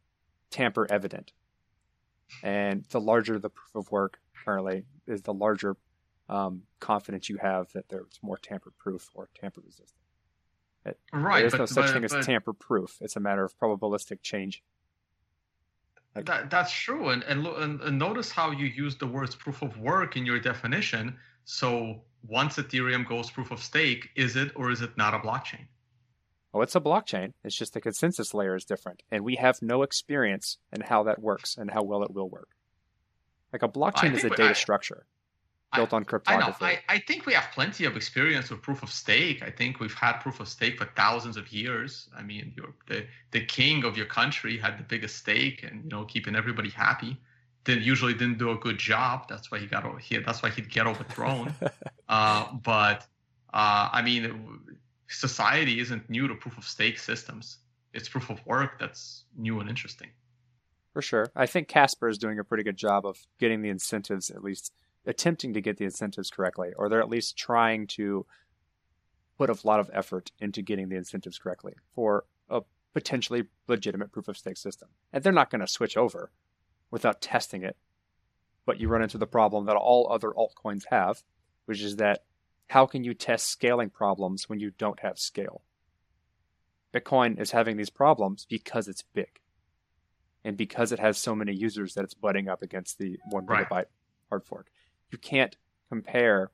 tamper evident, and the larger the proof of work currently is, the larger um, confidence you have that there's more tamper proof or tamper resistant. right. There's no such but- thing as but- tamper proof. It's a matter of probabilistic change. Like- That, that's true, and and, lo- and and notice how you use the words proof of work in your definition. So once Ethereum goes proof of stake, is it or is it not a blockchain? Oh, it's a blockchain. It's just the consensus layer is different, and we have no experience in how that works and how well it will work. Like a blockchain is a data I- structure built on I know. I, I think we have plenty of experience with proof of stake. I think we've had proof of stake for thousands of years. I mean, you're, the the king of your country had the biggest stake, and you know, keeping everybody happy. Then usually didn't do a good job. That's why he got o- he, That's why he'd get overthrown. uh, but uh, I mean, society isn't new to proof of stake systems. It's proof of work that's new and interesting. For sure. I think Casper is doing a pretty good job of getting the incentives, at least attempting to get the incentives correctly, or they're at least trying to put a lot of effort into getting the incentives correctly for a potentially legitimate proof of stake system. And they're not going to switch over without testing it. But you run into the problem that all other altcoins have, which is that how can you test scaling problems when you don't have scale? Bitcoin is having these problems because it's big and because it has so many users that it's butting up against the one Right. megabyte hard fork. You can't compare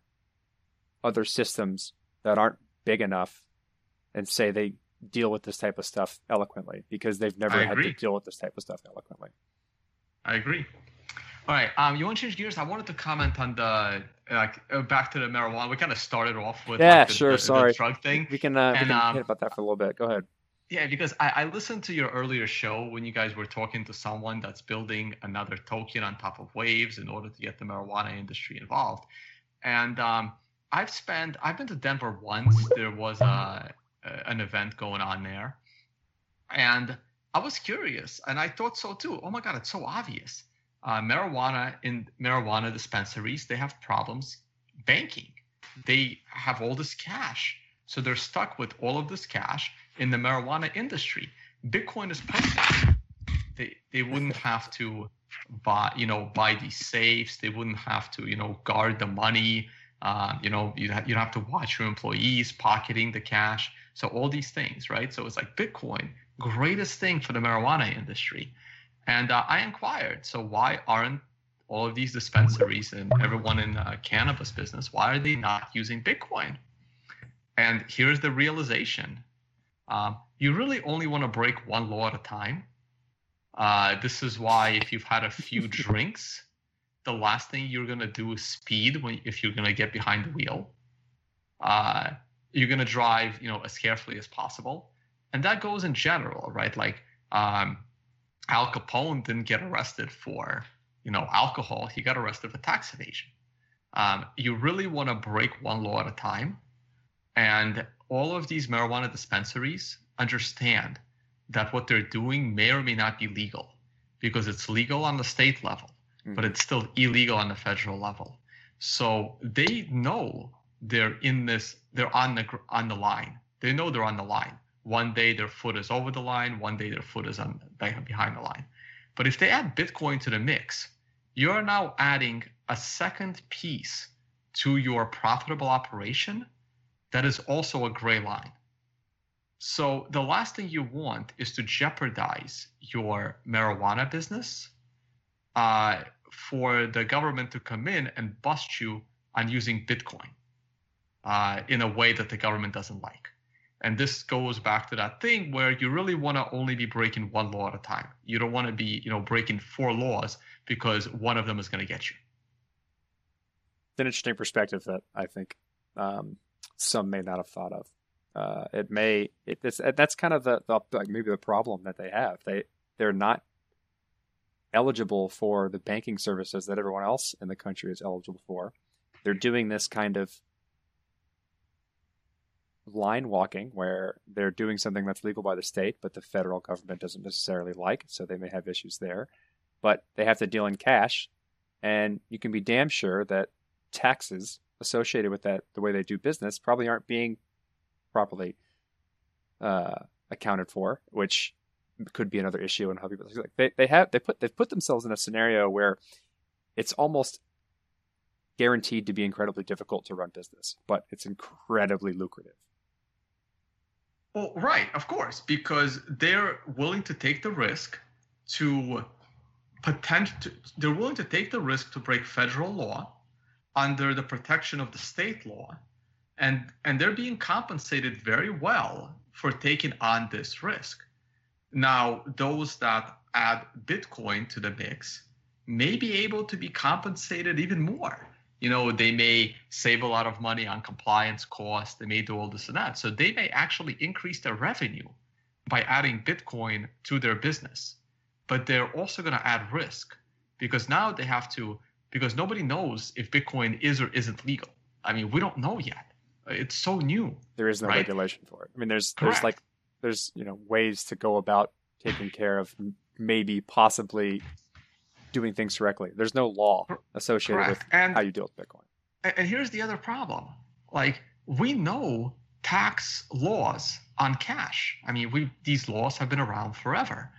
other systems that aren't big enough and say they deal with this type of stuff eloquently because they've never I had agree. to deal with this type of stuff eloquently. I agree. All right. Um, you want to change gears? I wanted to comment on the like uh, back to the marijuana. We kind of started off with Yeah, like, the, sure, the, the sorry. drug thing. We can uh, we And, can um, about that for a little bit. Go ahead. Yeah, because I, I listened to your earlier show when you guys were talking to someone that's building another token on top of Waves in order to get the marijuana industry involved. And um, I've spent I've been to Denver once. There was a, a an event going on there, and I was curious, and I thought so too. Oh my God, it's so obvious. Uh, marijuana in marijuana dispensaries, they have problems banking. They have all this cash, so they're stuck with all of this cash in the marijuana industry. Bitcoin is perfect. They they wouldn't have to buy you know buy these safes. They wouldn't have to you know guard the money. Uh, you know you ha- you don't have to watch your employees pocketing the cash. So all these things, right? So it's like Bitcoin, greatest thing for the marijuana industry. And uh, I inquired, so why aren't all of these dispensaries and everyone in the cannabis business, why are they not using Bitcoin? And here's the realization um, you really only want to break one law at a time. Uh, this is why if you've had a few drinks, the last thing you're gonna do is speed when if you're gonna get behind the wheel. Uh, you're gonna drive, you know, as carefully as possible, and that goes in general, right? Like um, Al Capone didn't get arrested for, you know, alcohol. He got arrested for tax evasion. Um, you really want to break one law at a time, and all of these marijuana dispensaries understand that what they're doing may or may not be legal because it's legal on the state level, but mm-hmm. it's still illegal on the federal level. So they know they're in this, they're on the on the line. They know they're on the line. One day their foot is over the line, one day their foot is on be- behind the line. But if they add Bitcoin to the mix, you're now adding a second piece to your profitable operation that is also a gray line. So the last thing you want is to jeopardize your marijuana business uh, for the government to come in and bust you on using Bitcoin uh, in a way that the government doesn't like. And this goes back to that thing where you really want to only be breaking one law at a time. You don't want to be, you know, breaking four laws because one of them is going to get you. It's an interesting perspective that I think um, some may not have thought of. Uh, it may it, it's, that's kind of the, the like maybe the problem that they have. They they're not eligible for the banking services that everyone else in the country is eligible for. They're doing this kind of line walking where they're doing something that's legal by the state, but the federal government doesn't necessarily like, so they may have issues there. But they have to deal in cash, and you can be damn sure that taxes associated with that, the way they do business, probably aren't being properly uh, accounted for, which could be another issue and how people like they, they have they put they've put themselves in a scenario where it's almost guaranteed to be incredibly difficult to run business, but it's incredibly lucrative. Well, right, of course, because they're willing to take the risk to potential. They're willing to take the risk to break federal law under the protection of the state law, and and they're being compensated very well for taking on this risk. Now, those that add Bitcoin to the mix may be able to be compensated even more. You know they may save a lot of money on compliance costs they may do all this and that. So they may actually increase their revenue by adding bitcoin to their business. But they're also going to add risk because now they have to because nobody knows if bitcoin is or isn't legal i mean we don't know yet it's so new there is no right? regulation for it i mean there's Correct. there's like there's you know ways to go about taking care of maybe possibly doing things correctly. There's no law associated Correct. with and how you deal with Bitcoin. And and here's the other problem. Like we know tax laws on cash. I mean, we these laws have been around forever.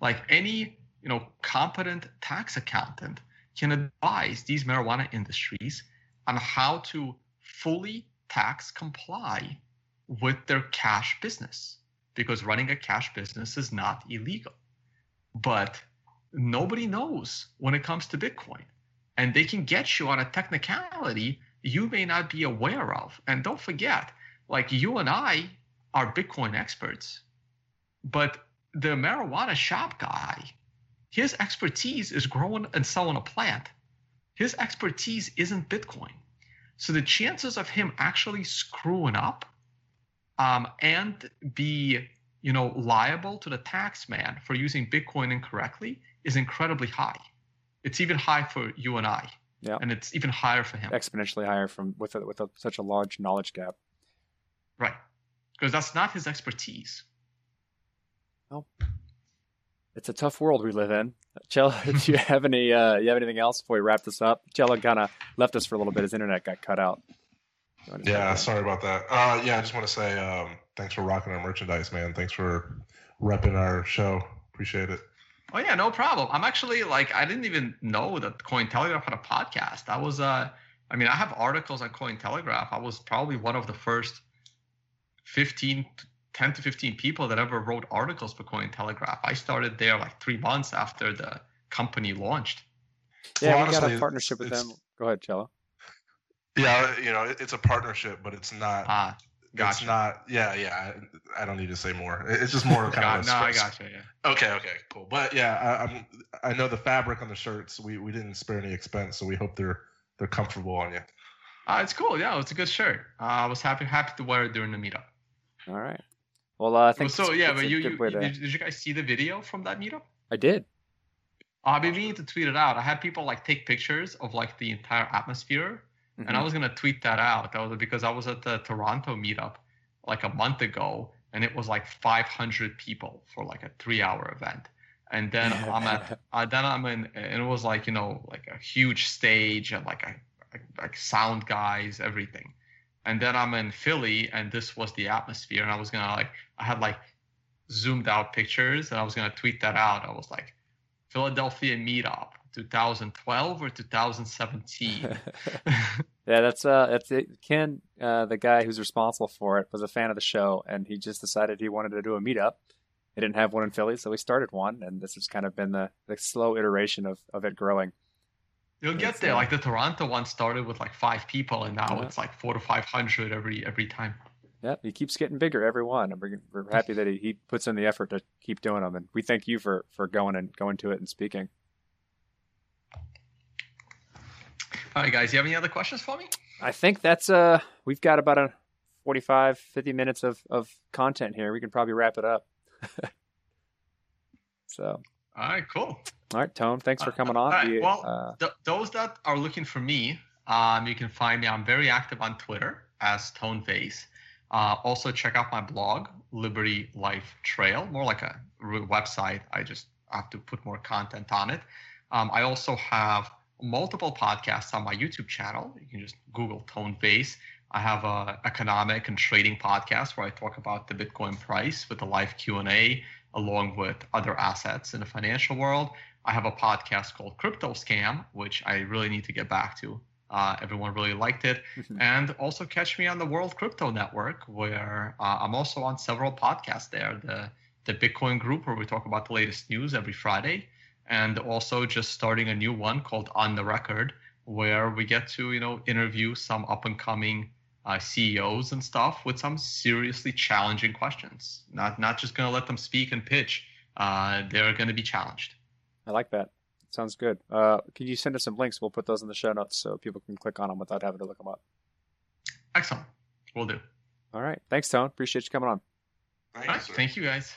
Like any, you know, competent tax accountant can advise these marijuana industries on how to fully tax comply with their cash business because running a cash business is not illegal. But nobody knows when it comes to Bitcoin. And they can get you on a technicality you may not be aware of. And don't forget, like you and I are Bitcoin experts, but the marijuana shop guy, his expertise is growing and selling a plant. His expertise isn't Bitcoin. So the chances of him actually screwing up um, and be you know liable to the tax man for using Bitcoin incorrectly is incredibly high. It's even high for you and I. Yeah. And it's even higher for him. Exponentially higher from with a, with a, such a large knowledge gap. Right. Because that's not his expertise. It's a tough world we live in. Cello, do you have any? Uh, you have anything else before we wrap this up? Cello kind of left us for a little bit. His internet got cut out. You wanna say Yeah, sorry about that. Uh, yeah, I just want to say um, thanks for rocking our merchandise, man. Thanks for repping our show. Appreciate it. Oh yeah, no problem. I'm actually like I didn't even know that Cointelegraph had a podcast. I was uh I mean I have articles on Cointelegraph. I was probably one of the first 15 10 to 15 people that ever wrote articles for Cointelegraph. I started there like 3 months after the company launched. Yeah, Well, we got a partnership with them. Go ahead, Cello. Yeah, you know, it's a partnership, but it's not. Ah, It's gotcha. not. Yeah, yeah. I, I don't need to say more. It's just more kind Got, of. no, a I sp- gotcha, yeah. Okay, okay, cool. But yeah, I, I'm. I know the fabric on the shirts. We we didn't spare any expense, so we hope they're they're comfortable on you. Uh, it's cool. Yeah, it's a good shirt. Uh, I was happy happy to wear it during the meetup. All right. Well, uh, I think so it's- yeah, but a you, good you to- did, you guys see the video from that meetup? I did. I've been meaning to tweet it out. I had people like take pictures of like the entire atmosphere, and I Mhm. was gonna tweet that out. That was because I was at the Toronto meetup like a month ago, and it was like 500 people for like a three-hour event. And then I'm at, uh, then I'm in, and it was like you know like a huge stage and like a like, like sound guys, everything. And then I'm in Philly, and this was the atmosphere, and I was gonna like I had like zoomed out pictures, and I was gonna tweet that out. I was like. Philadelphia meetup 2012 or 2017. yeah, that's uh, that's it. Ken, uh, the guy who's responsible for it, was a fan of the show, and he just decided he wanted to do a meetup. They didn't have one in Philly, so we started one, and this has kind of been the, the slow iteration of, of it growing. You'll get there. Like the Toronto one started with like five people, and now Yeah. it's like four to five hundred every every time. Yeah, he keeps getting bigger every one. And we're, we're happy that he, he puts in the effort to keep doing them. And we thank you for, for going and going to it and speaking. All right, guys, you have any other questions for me? I think that's uh we've got about a 45 50 minutes of of content here. We can probably wrap it up. so, All right, cool. All right, Tone, thanks for coming on. right, We, well, uh, Th- those that are looking for me, um, you can find me. I'm very active on Twitter as Tone Vays. Uh, also, check out my blog, Liberty Life Trail, more like a website. I just have to put more content on it. Um, I also have multiple podcasts on my YouTube channel. You can just Google Tone Vays. I have a economic and trading podcast where I talk about the Bitcoin price with a live Q&A along with other assets in the financial world. I have a podcast called Crypto Scam, which I really need to get back to. Uh, everyone really liked it. and also catch me on the World Crypto Network, where uh, I'm also on several podcasts there. The the Bitcoin group, where we talk about the latest news every Friday, and also just starting a new one called On the Record, where we get to you know interview some up and coming uh, CEOs and stuff with some seriously challenging questions. Not not just going to let them speak and pitch. Uh, they're going to be challenged. I like that. Sounds good. Uh, can you send us some links? We'll put those in the show notes so people can click on them without having to look them up. Excellent. We'll do. All right. Thanks, Tone. Appreciate you coming on. Thank All you, right. sir. Thank you, guys.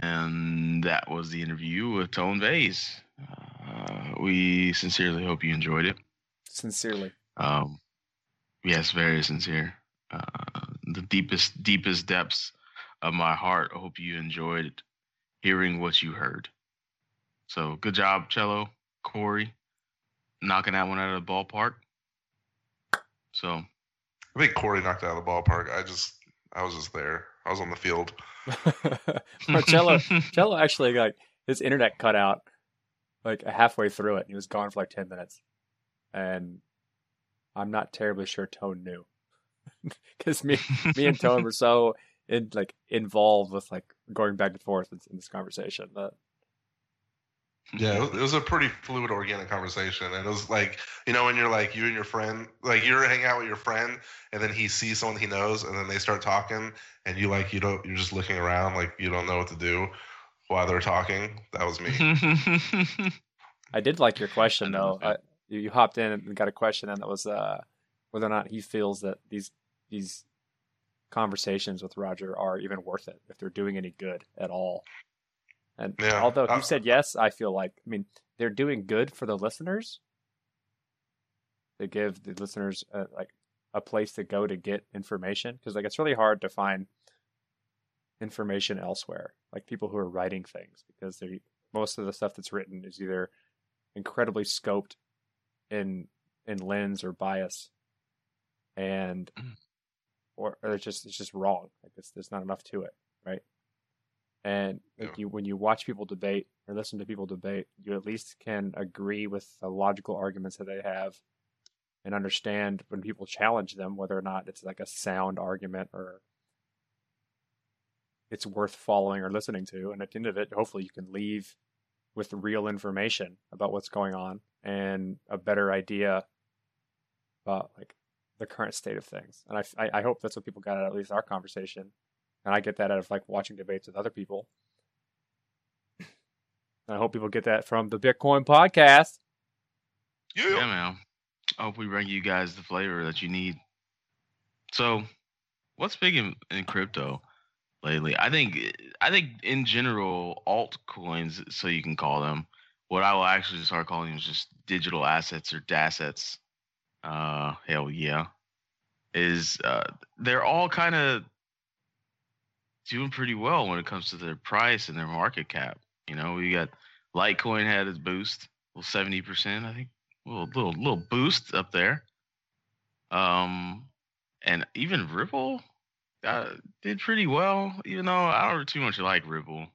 And that was the interview with Tone Vays. Uh, we sincerely hope you enjoyed it. Sincerely. Um, yes, very sincere. Uh, the deepest, deepest depths of my heart. I hope you enjoyed hearing what you heard. So good job, Cello, Corey, knocking that one out of the ballpark. So I think Corey knocked it out of the ballpark. I just, I was just there. I was on the field. Marcello, Cello actually like his internet cut out like halfway through it. He was gone for like ten minutes, and I'm not terribly sure Tone knew because me, me and Tone were so in like involved with like going back and forth in, in this conversation But Yeah, it was, a pretty fluid, organic conversation, and it was like you know when you're like you and your friend, like you're hanging out with your friend, and then he sees someone he knows, and then they start talking, and you like you don't, you're just looking around like you don't know what to do while they're talking. That was me. I did like your question though. I, you, you hopped in and got a question, and that was uh, whether or not he feels that these these conversations with Roger are even worth it, if they're doing any good at all. And Yeah, although he said yes, I feel like I mean they're doing good for the listeners. They give the listeners uh like a place to go to get information because like it's really hard to find information elsewhere. Like people who are writing things because they most of the stuff that's written is either incredibly scoped in in lens or bias and Mm. Or, or it's just it's just wrong. Like it's, there's not enough to it right? And like Yeah. you when you watch people debate or listen to people debate you at least can agree with the logical arguments that they have and understand when people challenge them whether or not it's like a sound argument or it's worth following or listening to. And at the end of it hopefully you can leave with real information about what's going on and a better idea about like the current state of things. And I, I, I hope that's what people got out of at least our conversation. And I get that out of like watching debates with other people. And I hope people get that from the Bitcoin podcast. Yeah. Yeah, man. I hope we bring you guys the flavor that you need. So, what's big in, in crypto lately? I think I think in general altcoins, so you can call them. What I will actually start calling them is just digital assets or DAssets. Uh, hell yeah, is uh, they're all kind of doing pretty well when it comes to their price and their market cap. You know, we got Litecoin had its boost, well seventy percent, I think little little little boost up there. Um, and even Ripple uh, did pretty well. Even though I don't too much like Ripple,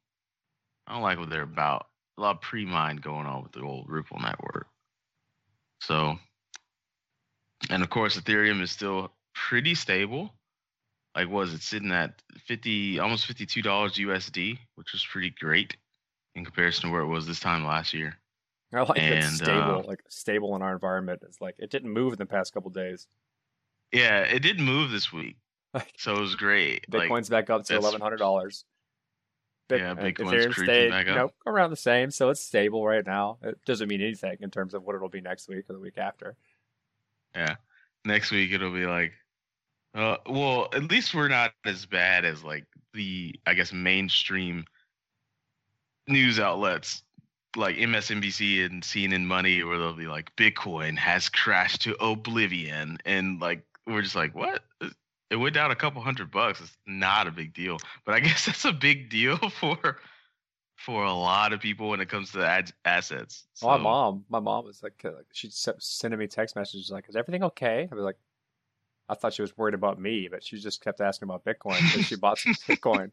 I don't like what they're about. A lot of pre-mine going on with the old Ripple network. So, and of course, Ethereum is still pretty stable. Like, was it sitting at fifty, almost fifty-two dollars USD, which was pretty great in comparison to where it was this time last year. I like that And, stable, uh, like stable in our environment. It's like it didn't move in the past couple days. Yeah, it did move this week, so it was great. Like, Bitcoin's back up to eleven hundred dollars. Yeah, Bitcoin's Ethereum creeping stayed, back you up. know, around the same, so it's stable right now. It doesn't mean anything in terms of what it'll be next week or the week after. Yeah. Next week it'll be like, uh, well, at least we're not as bad as like the, I guess, mainstream news outlets like MSNBC and CNN Money, where they'll be like, Bitcoin has crashed to oblivion, and like we're just like, what? It went down a couple hundred bucks. It's not a big deal, but I guess that's a big deal for for a lot of people when it comes to ad- assets. Well, my mom, my mom was like, uh, like she sent sending me text messages like, "Is everything okay?" I was like, I thought she was worried about me, but she just kept asking about Bitcoin because she bought some Bitcoin,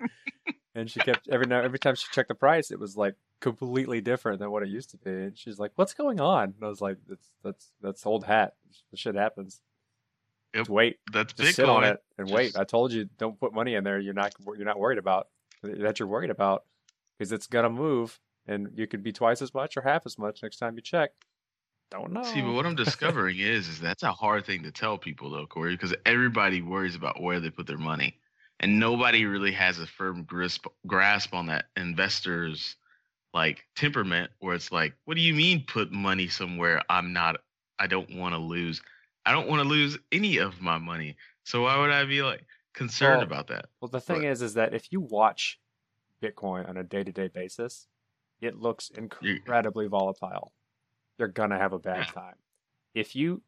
and she kept every now every time she checked the price, it was like completely different than what it used to be. And she's like, "What's going on?" And I was like, "That's that's that's old hat. The shit happens. Yep. Just wait, That's just Bitcoin. sit on it and wait. I told you, don't put money in there. You're not you're not worried about that you're worried about because it's gonna move, and you could be twice as much or half as much next time you check. Don't know. See, but what I'm discovering is, is that's a hard thing to tell people though, Corey, because everybody worries about where they put their money, and nobody really has a firm grasp grasp on that investors like temperament, where it's like, what do you mean put money somewhere I'm not, I don't want to lose, I don't want to lose any of my money, so why would I be like concerned Well, about that? Well, the thing is, is that if you watch Bitcoin on a day-to-day basis, it looks incredibly volatile. You're gonna have a bad Yeah. time. If you,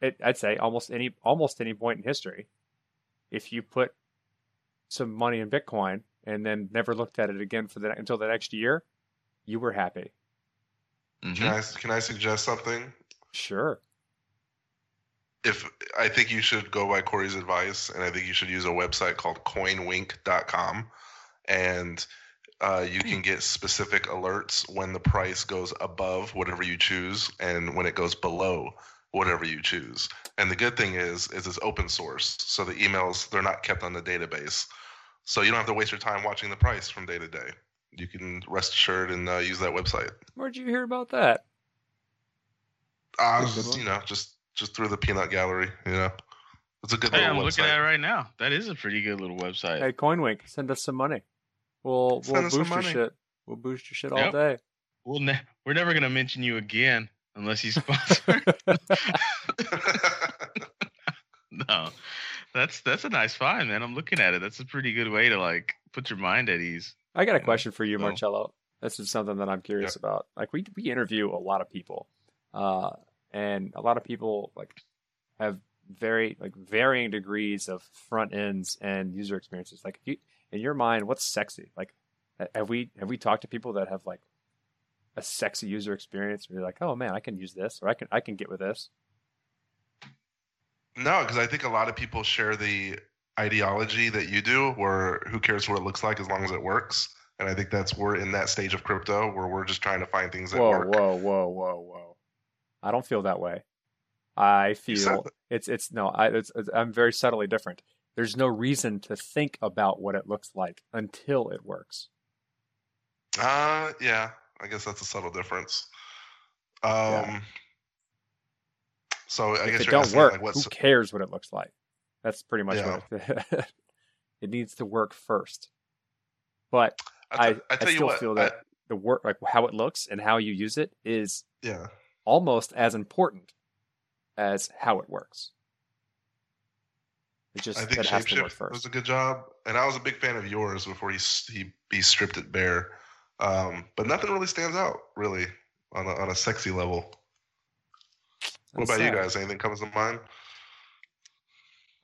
it, I'd say almost any almost any point in history, if you put some money in Bitcoin and then never looked at it again for the until the next year, you were happy. Mhm. Can I can I suggest something? Sure. If I think you should go by Corey's advice, and I think you should use a website called CoinWink.com, and uh, you can get specific alerts when the price goes above whatever you choose, and when it goes below whatever you choose. And the good thing is, is it's open source, so the emails they're not kept on the database, so you don't have to waste your time watching the price from day to day. You can rest assured and uh, use that website. Where'd you hear about that? Uh, That's a good just, you know, just just through the peanut gallery. You know, it's a good Hey, little I'm website. looking at it right now. That is a pretty good little website. Hey, CoinWink, send us some money. We'll Send we'll boost your shit. We'll boost your shit all day. We'll ne- we're never gonna mention you again unless you sponsor. no, that's that's a nice find, man. I'm looking at it. That's a pretty good way to like put your mind at ease. I got a question for you, so- Marcello. This is something that I'm curious about. Like we we interview a lot of people, uh, and a lot of people like have very like varying degrees of front ends and user experiences. Like, if you, in your mind, what's sexy? Like, have we have we talked to people that have like a sexy user experience? Where you're like, oh man, I can use this, or I can I can get with this. no, because I think a lot of people share the ideology that you do, where who cares what it looks like as long as it works. And I think that's we're in that stage of crypto where we're just trying to find things that Whoa, work. whoa, whoa, whoa, whoa! Whoa. I don't feel that way. I feel it's it's no, I it's, it's I'm very subtly different. There's no reason to think about what it looks like until it works. Uh, yeah, I guess that's a subtle difference. Um, Yeah. so I if guess it you're don't work, like, who cares what it looks like? That's pretty much Yeah. what it, it needs to work first. But I tell you still what, feel I- that the work, like how it looks and how you use it, is yeah, almost as important as how it works. It just I think it has to work Shapeshift first. does a good job, and I was a big fan of yours before he he he stripped it bare. Um, but nothing really stands out really on a, on a sexy level. What That's about you guys? Anything comes to mind?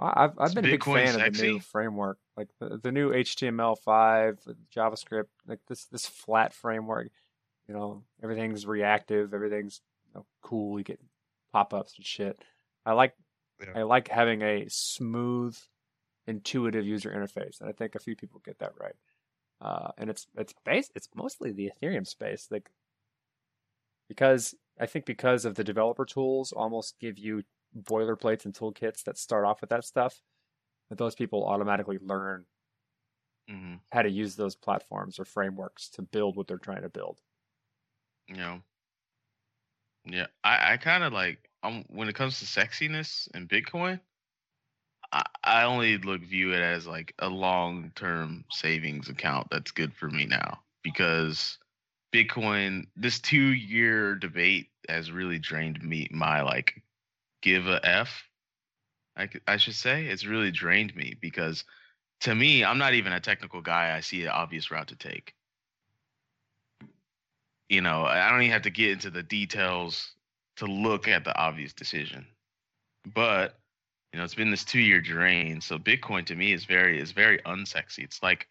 I- I've I've Is been a big Bitcoin fan of the new framework, like the, the new HTML5, JavaScript, like this this flat framework. You know, everything's reactive, everything's you know, cool. You get pop ups and shit. I like Yeah. I like having a smooth, intuitive user interface, and I think a few people get that right. Uh, and it's it's base it's mostly the Ethereum space, like because I think because of the developer tools, almost give you boilerplates and toolkits that start off with that stuff, that those people automatically learn hmm how to use those platforms or frameworks to build what they're trying to build. You know, Yeah, I, I kind of like um when it comes to sexiness and Bitcoin, I, I only look view it as like a long term savings account that's good for me now because Bitcoin this two year debate has really drained me my like give a f. I I should say it's really drained me because to me I'm not even a technical guy. I see an obvious route to take. You know, I don't even have to get into the details to look at the obvious decision. But you know, it's been this two year drain. So Bitcoin to me is very is very unsexy. It's like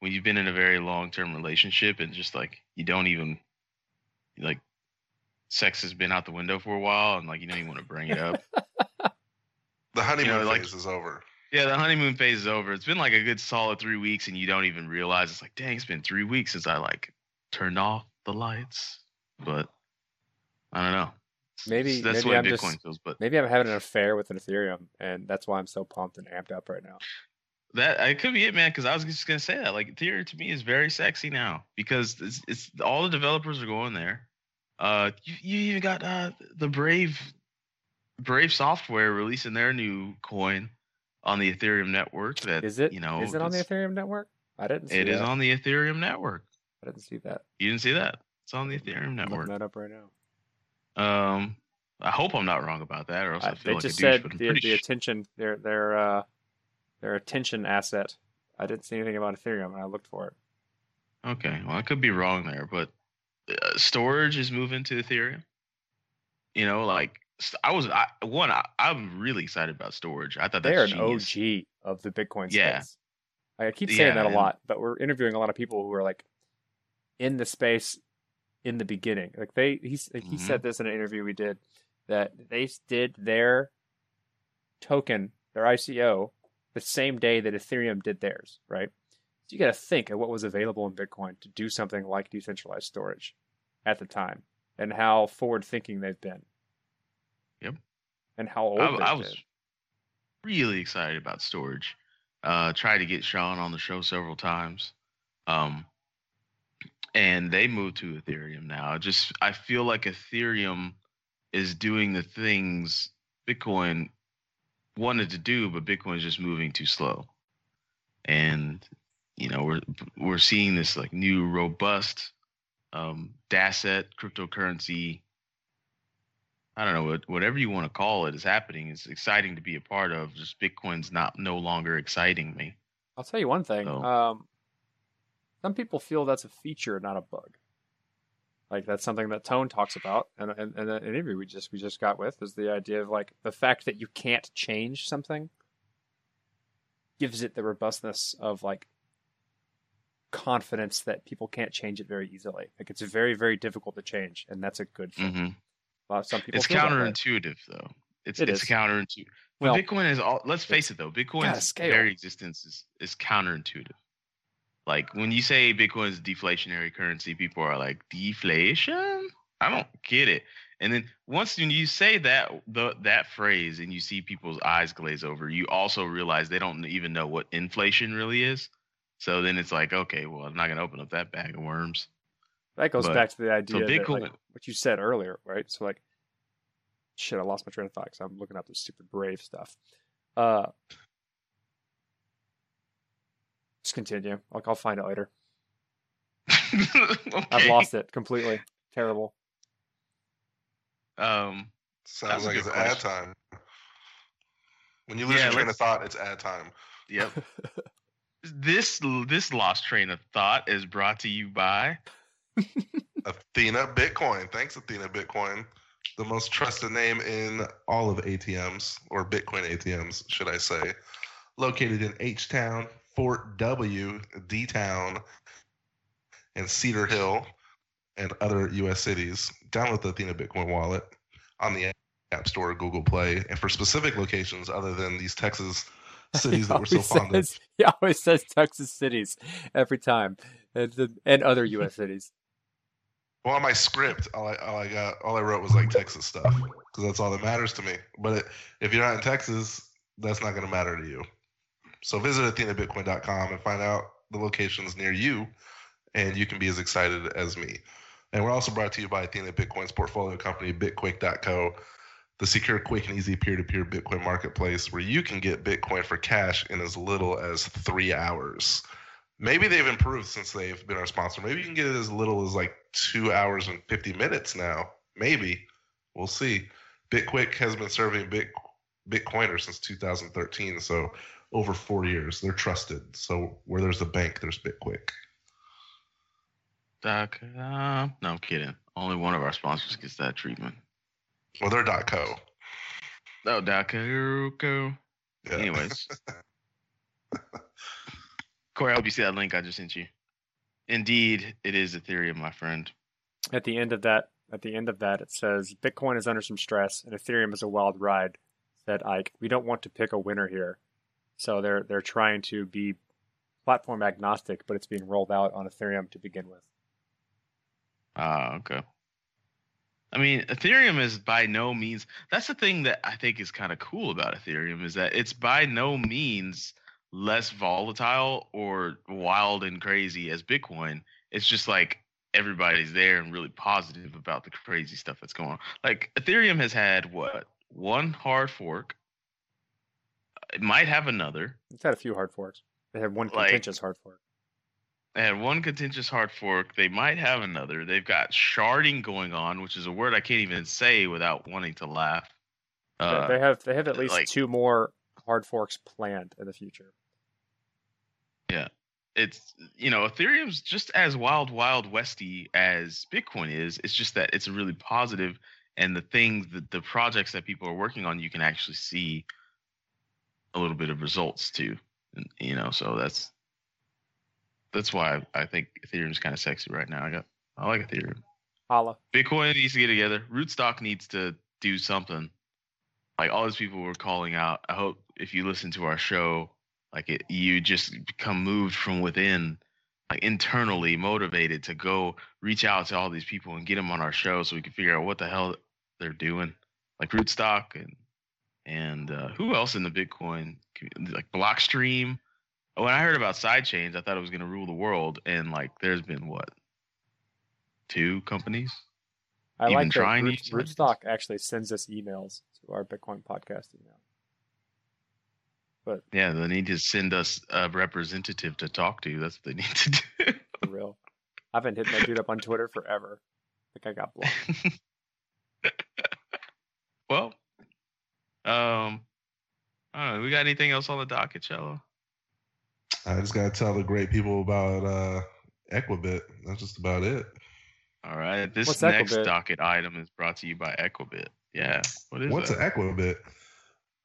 when you've been in a very long term relationship and just like you don't even like sex has been out the window for a while and like you don't even want to bring it up. The honeymoon like- phase is over. yeah, the honeymoon phase is over. It's been like a good solid three weeks and you don't even realize it's like, dang, it's been three weeks since I like turned off the lights. But I don't know. Maybe- that's maybe I'm Bitcoin just- feels. But Maybe I'm having an affair with an Ethereum, and that's why I'm so pumped and amped up right now. That it could be it, man. Because I was just gonna say that. Like Ethereum to me is very sexy now because it's, it's all the developers are going there. Uh, you, you even got uh the Brave Brave Software releasing their new coin on the Ethereum network. That Is it? You know, is it on the Ethereum network? I didn't. See It is that. on the Ethereum network. I didn't see that. You didn't see that? It's on the Ethereum I'm network. looking that up right now. Um, I hope I'm not wrong about that, or else I, I, feel they like just a douche. said I'm the, the sh- attention, their their uh, their attention asset. I didn't see anything about Ethereum, and I looked for it. Okay, well, I could be wrong there, but uh, Storj is moving to Ethereum. You know, like I was, I, one, I, I'm really excited about Storj. I thought They're an genius. OG of the Bitcoin Yeah. space. I keep saying Yeah, that a lot, but we're interviewing a lot of people who are like in the space in the beginning. Like they, he's, he Mhm. said this in an interview we did that they did their token, their ICO, the same day that Ethereum did theirs. Right. So you got to think of what was available in Bitcoin to do something like decentralized storage at the time, and how forward thinking they've been. Yep. And how old I, I was really excited about Storj. Uh, tried to get Sean on the show several times. Um, and they moved to Ethereum now. I just I feel like Ethereum is doing the things Bitcoin wanted to do, but Bitcoin is just moving too slow. And you know we're we're seeing this like new robust um, DASset cryptocurrency. I don't know what whatever you want to call it is happening. It's exciting to be a part of. Just Bitcoin's not no longer exciting me. I'll tell you one thing. So- Um, some people feel that's a feature, not a bug. Like that's something that Tone talks about, and and, and an interview we just we just got with is the idea of like the fact that you can't change something gives it the robustness of like confidence that people can't change it very easily. Like it's very very difficult to change, and that's a good thing. hmm lot of some people It's counterintuitive though. It's It it's is. counterintuitive. Well, Bitcoin is all. Let's face it though. Bitcoin's very existence is is counterintuitive. Like when you say Bitcoin is deflationary currency, people are like deflation. I don't get it. And then once when you say that the that phrase and you see people's eyes glaze over, you also realize they don't even know what inflation really is. So then it's like, okay, well, I'm not gonna open up that bag of worms. That goes But- back to the idea that, Bitcoin- like, what you said earlier, right? So like, shit, I lost my train of thought because I'm looking up this stupid Brave stuff. Uh, just continue. Like I'll find it later. I've lost it completely. Terrible. Um, Sounds like good it's ad question. time. When you lose Yeah, your train of let's- thought, it's ad time. Yep. this this lost train of thought is brought to you by Athena Bitcoin. Thanks, Athena Bitcoin. The most trusted name in all of ATMs, or Bitcoin ATMs, should I say. Located in H Town, Fort W, D Town, and Cedar Hill, and other U.S. cities. Download the Athena Bitcoin wallet on the App Store or Google Play. And for specific locations other than these Texas cities that we're so always fond of, he always says Texas cities every time, and, the- and other U.S. cities. Well, on my script, all I, all I got, all I wrote was like Texas stuff because that's all that matters to me. But it, if you're not in Texas, that's not going to matter to you. So visit athenabitcoin.com and find out the locations near you, and you can be as excited as me. And we're also brought to you by Athena Bitcoin's portfolio company, Bitquick.co, the secure, quick, and easy peer to peer Bitcoin marketplace where you can get Bitcoin for cash in as little as three hours. Maybe they've improved since they've been our sponsor. Maybe you can get it as little as like two hours and 50 minutes now. Maybe. We'll see. Bitquick has been serving Bit, Bitcoiners since 2013. So over four years. They're trusted. So where there's a bank, there's Bitquick. Doc, uh, no, I'm kidding. Only one of our sponsors gets that treatment. Well, they're dot .co. Oh, Doc, co. Yeah. Anyways. Corey, I hope you see that link I just sent you. Indeed, it is Ethereum, my friend. At the end of that, at the end of that, it says Bitcoin is under some stress and Ethereum is a wild ride. Said Eich, we don't want to pick a winner here, so they're they're trying to be platform agnostic, but it's being rolled out on Ethereum to begin with. Ah, okay. I mean, Ethereum is by no means. That's the thing that I think is kind of cool about Ethereum is that it's by no means less volatile or wild and crazy as Bitcoin. It's just like everybody's there and really positive about the crazy stuff that's going on. Like Ethereum has had what one hard fork. It might have another. It's had a few hard forks. They had one Like- contentious hard fork. They had one contentious hard fork. They might have another. They've got sharding going on, which is a word I can't even say without wanting to laugh. They- Uh, they have they have at least like- two more hard forks planned in the future. Yeah, it's you know ethereum's just as wild wild westy as bitcoin is it's just that it's really positive and the things that the projects that people are working on you can actually see a little bit of results too. And, you know so that's that's why i, I think ethereum's kind of sexy right now. I got i like ethereum. Holla. bitcoin needs to get together. Rootstock needs to do something. Like all these people were calling out. I hope if you listen to our show like it, you just become moved from within like internally motivated to go reach out to all these people and get them on our show so we can figure out what the hell they're doing. Like rootstock and and uh, who else in the bitcoin like blockstream when i heard about sidechains i thought it was going to rule the world and like there's been what two companies I Even like that trying Root, these Rootstock actually sends us emails to our Bitcoin podcast email. But yeah they need to send us a representative to talk to that's what they need to do For real. I've been hitting that dude up on Twitter forever. I think I got blocked. well, um, I don't know. We got anything else on the docket, Cello? I just gotta tell the great people about uh Equibit. That's just about it. All right. This What's next Equibit? docket item is brought to you by Equibit. Yeah. What is What's that? an Equibit?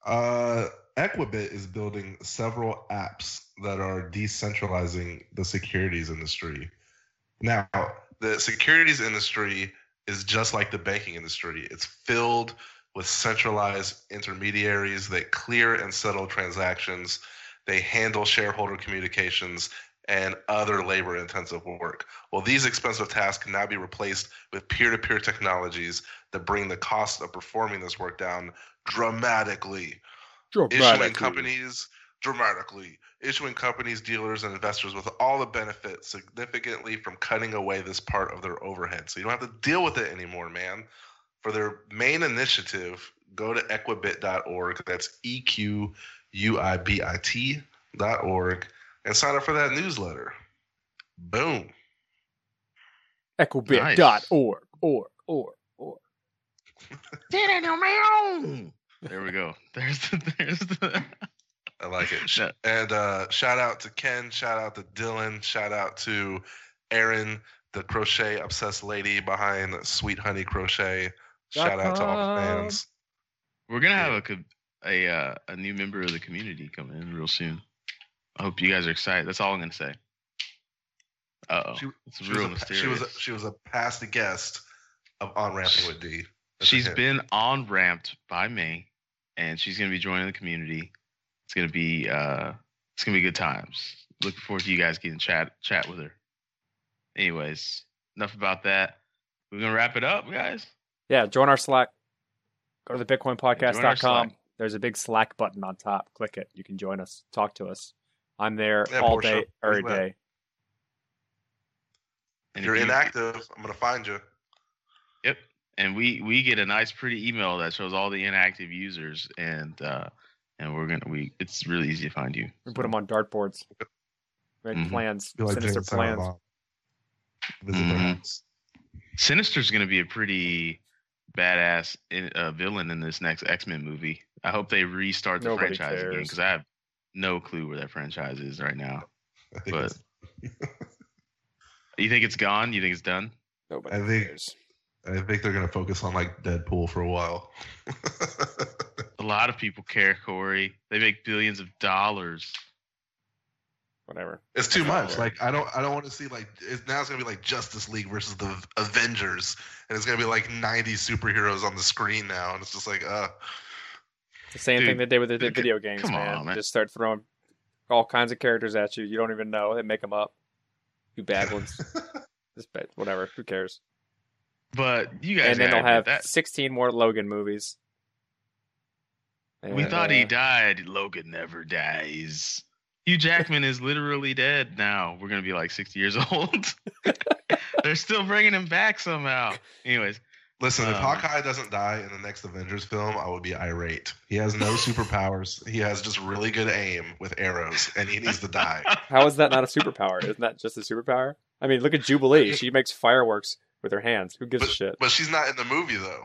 Uh, Equibit is building several apps that are decentralizing the securities industry. Now, the securities industry is just like the banking industry. It's filled with centralized intermediaries that clear and settle transactions. They handle shareholder communications and other labor intensive work. Well, these expensive tasks can now be replaced with peer to peer technologies that bring the cost of performing this work down dramatically. dramatically. Issuing companies dramatically, issuing companies, dealers, and investors with all the benefits significantly from cutting away this part of their overhead. So you don't have to deal with it anymore, man. For their main initiative, go to equibit.org. That's E Q U I B I T.org and sign up for that newsletter. Boom. Equibit.org. Org. Org. Org. There we go. There's the, there's the. I like it. Sh- And uh, shout out to Ken, shout out to Dylan, shout out to Aaron, the crochet obsessed lady behind Sweet Honey Crochet. Shout out to all the fans. We're gonna have a a uh, a new member of the community come in real soon. I hope you guys are excited. That's all I'm gonna say. Uh oh, She- it's She real was, a, mysterious. she was a, she was a past guest of On Ramping with D. That's a She's hint. been on ramped by me, and she's gonna be joining the community. It's gonna be uh, it's gonna be good times. Looking forward to you guys getting chat chat with her. Anyways, enough about that. We're gonna wrap it up, guys. Yeah, join our Slack. Go to the Join our bitcoinpodcast.com. There's a big Slack button on top. Click it. You can join us. Talk to us. I'm there Yeah, all Portia, day, every where's that? day. If And you're inactive, I'm gonna find you. Yep. And we we get a nice pretty email that shows all the inactive users and uh and we're gonna we it's really easy to find you. We put them on dartboards. Make Mhm. plans, like sinister Jane plans. Bob. Visit their Mhm. Sinister's gonna be a pretty badass in, uh, villain in this next X Men movie. I hope they restart the Nobody franchise again because I have no clue where that franchise is right now. But- You think it's gone? You think it's done? Nobody I think- cares. I think they're gonna focus on like Deadpool for a while. A lot of people care, Corey. They make billions of dollars. Whatever. it's too much. Whatever. Like I don't I don't want to see like it's, now it's gonna be like Justice League versus the Avengers, and it's gonna be like 90 superheroes on the screen now, and it's just like uh The same thing they did with the dude, video games, come man. on, man. Just start throwing all kinds of characters at you. You don't even know. They make them up. You bad ones. Just bad. Whatever. Who cares? But you guys and then they'll have that 16 more Logan movies. we thought uh, he died. Logan never dies. Hugh Jackman is literally dead now. We're gonna be like 60 years old. They're still bringing him back somehow. Anyways, Listen, if Um, Hawkeye doesn't die in the next Avengers film, I would be irate. He has no superpowers. He has just really good aim with arrows, and he needs to die. How is that not a superpower? Isn't that just a superpower? I mean, look at Jubilee. She makes fireworks with her hands. Who gives a shit? But she's not in the movie though.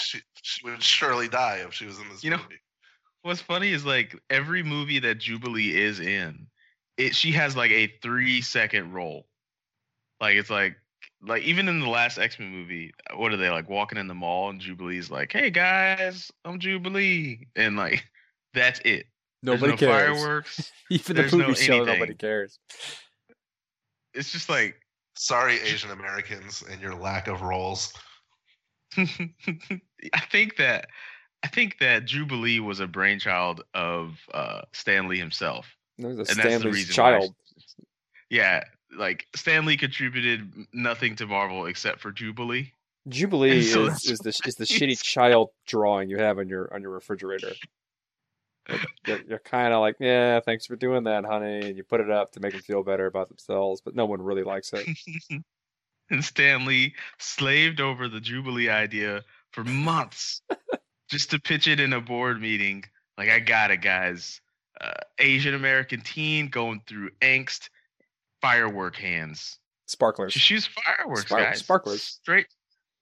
she, she would surely die if she was in this You know- movie. What's funny is like every movie that Jubilee is in, it she has like a three second role. Like it's like like even in the last X Men movie, what are they like walking in the mall and Jubilee's like, "Hey guys, I'm Jubilee," and like that's it. Nobody no cares. Fireworks. Even the There's no movie show, nobody cares. It's just like Sorry, Asian Americans, and your lack of roles. I think that I think that Jubilee was a brainchild of uh, Stan Lee himself. There's a And that's the Stan Lee's child. Yeah, like Stan Lee contributed nothing to Marvel except for Jubilee. Jubilee so is, is the is the shitty child drawing you have on your on your refrigerator. Like, You're, you're kind of like, yeah, thanks for doing that, honey, and you put it up to make them feel better about themselves, but no one really likes it. and Stan Lee slaved over the Jubilee idea for months just to pitch it in a board meeting. Like, I got it, guys. Uh, Asian American teen going through angst, firework hands. Sparklers. She shoots fireworks, Spark- guys. sparklers. Straight,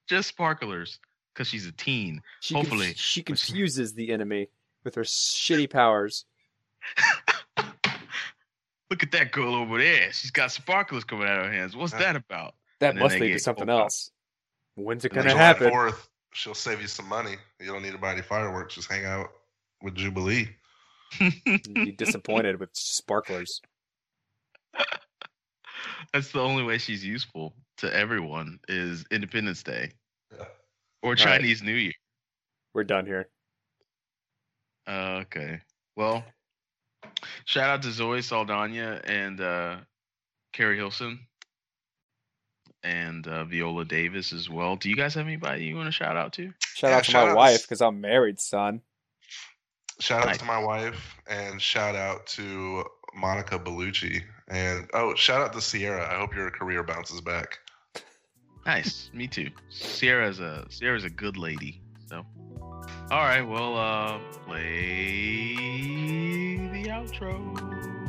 just sparklers, because she's a teen. She hopefully. conf- she confuses the enemy with her shitty powers. Look at that girl over there. She's got sparklers coming out of her hands. What's Yeah. that about? That must lead to something else. When's it gonna happen? 4th, she'll save you some money. You don't need to buy any fireworks. Just hang out with Jubilee. You'd be disappointed with sparklers. That's the only way she's useful to everyone is Independence Day Yeah. or right. Chinese New Year. We're done here. Uh, okay. Well, shout out to Zoe Saldana and uh, Keri Hilson and uh, Viola Davis as well. Do you guys have anybody you want to shout out to? Shout Yeah, out to shout my out wife because I'm married, son. Shout out Nice. to my wife and shout out to Monica Bellucci. And oh, shout out to Sierra. I hope your career bounces back. Nice. Me too. Sierra's a Sierra's a good lady. So, all right. Well, uh, play the outro.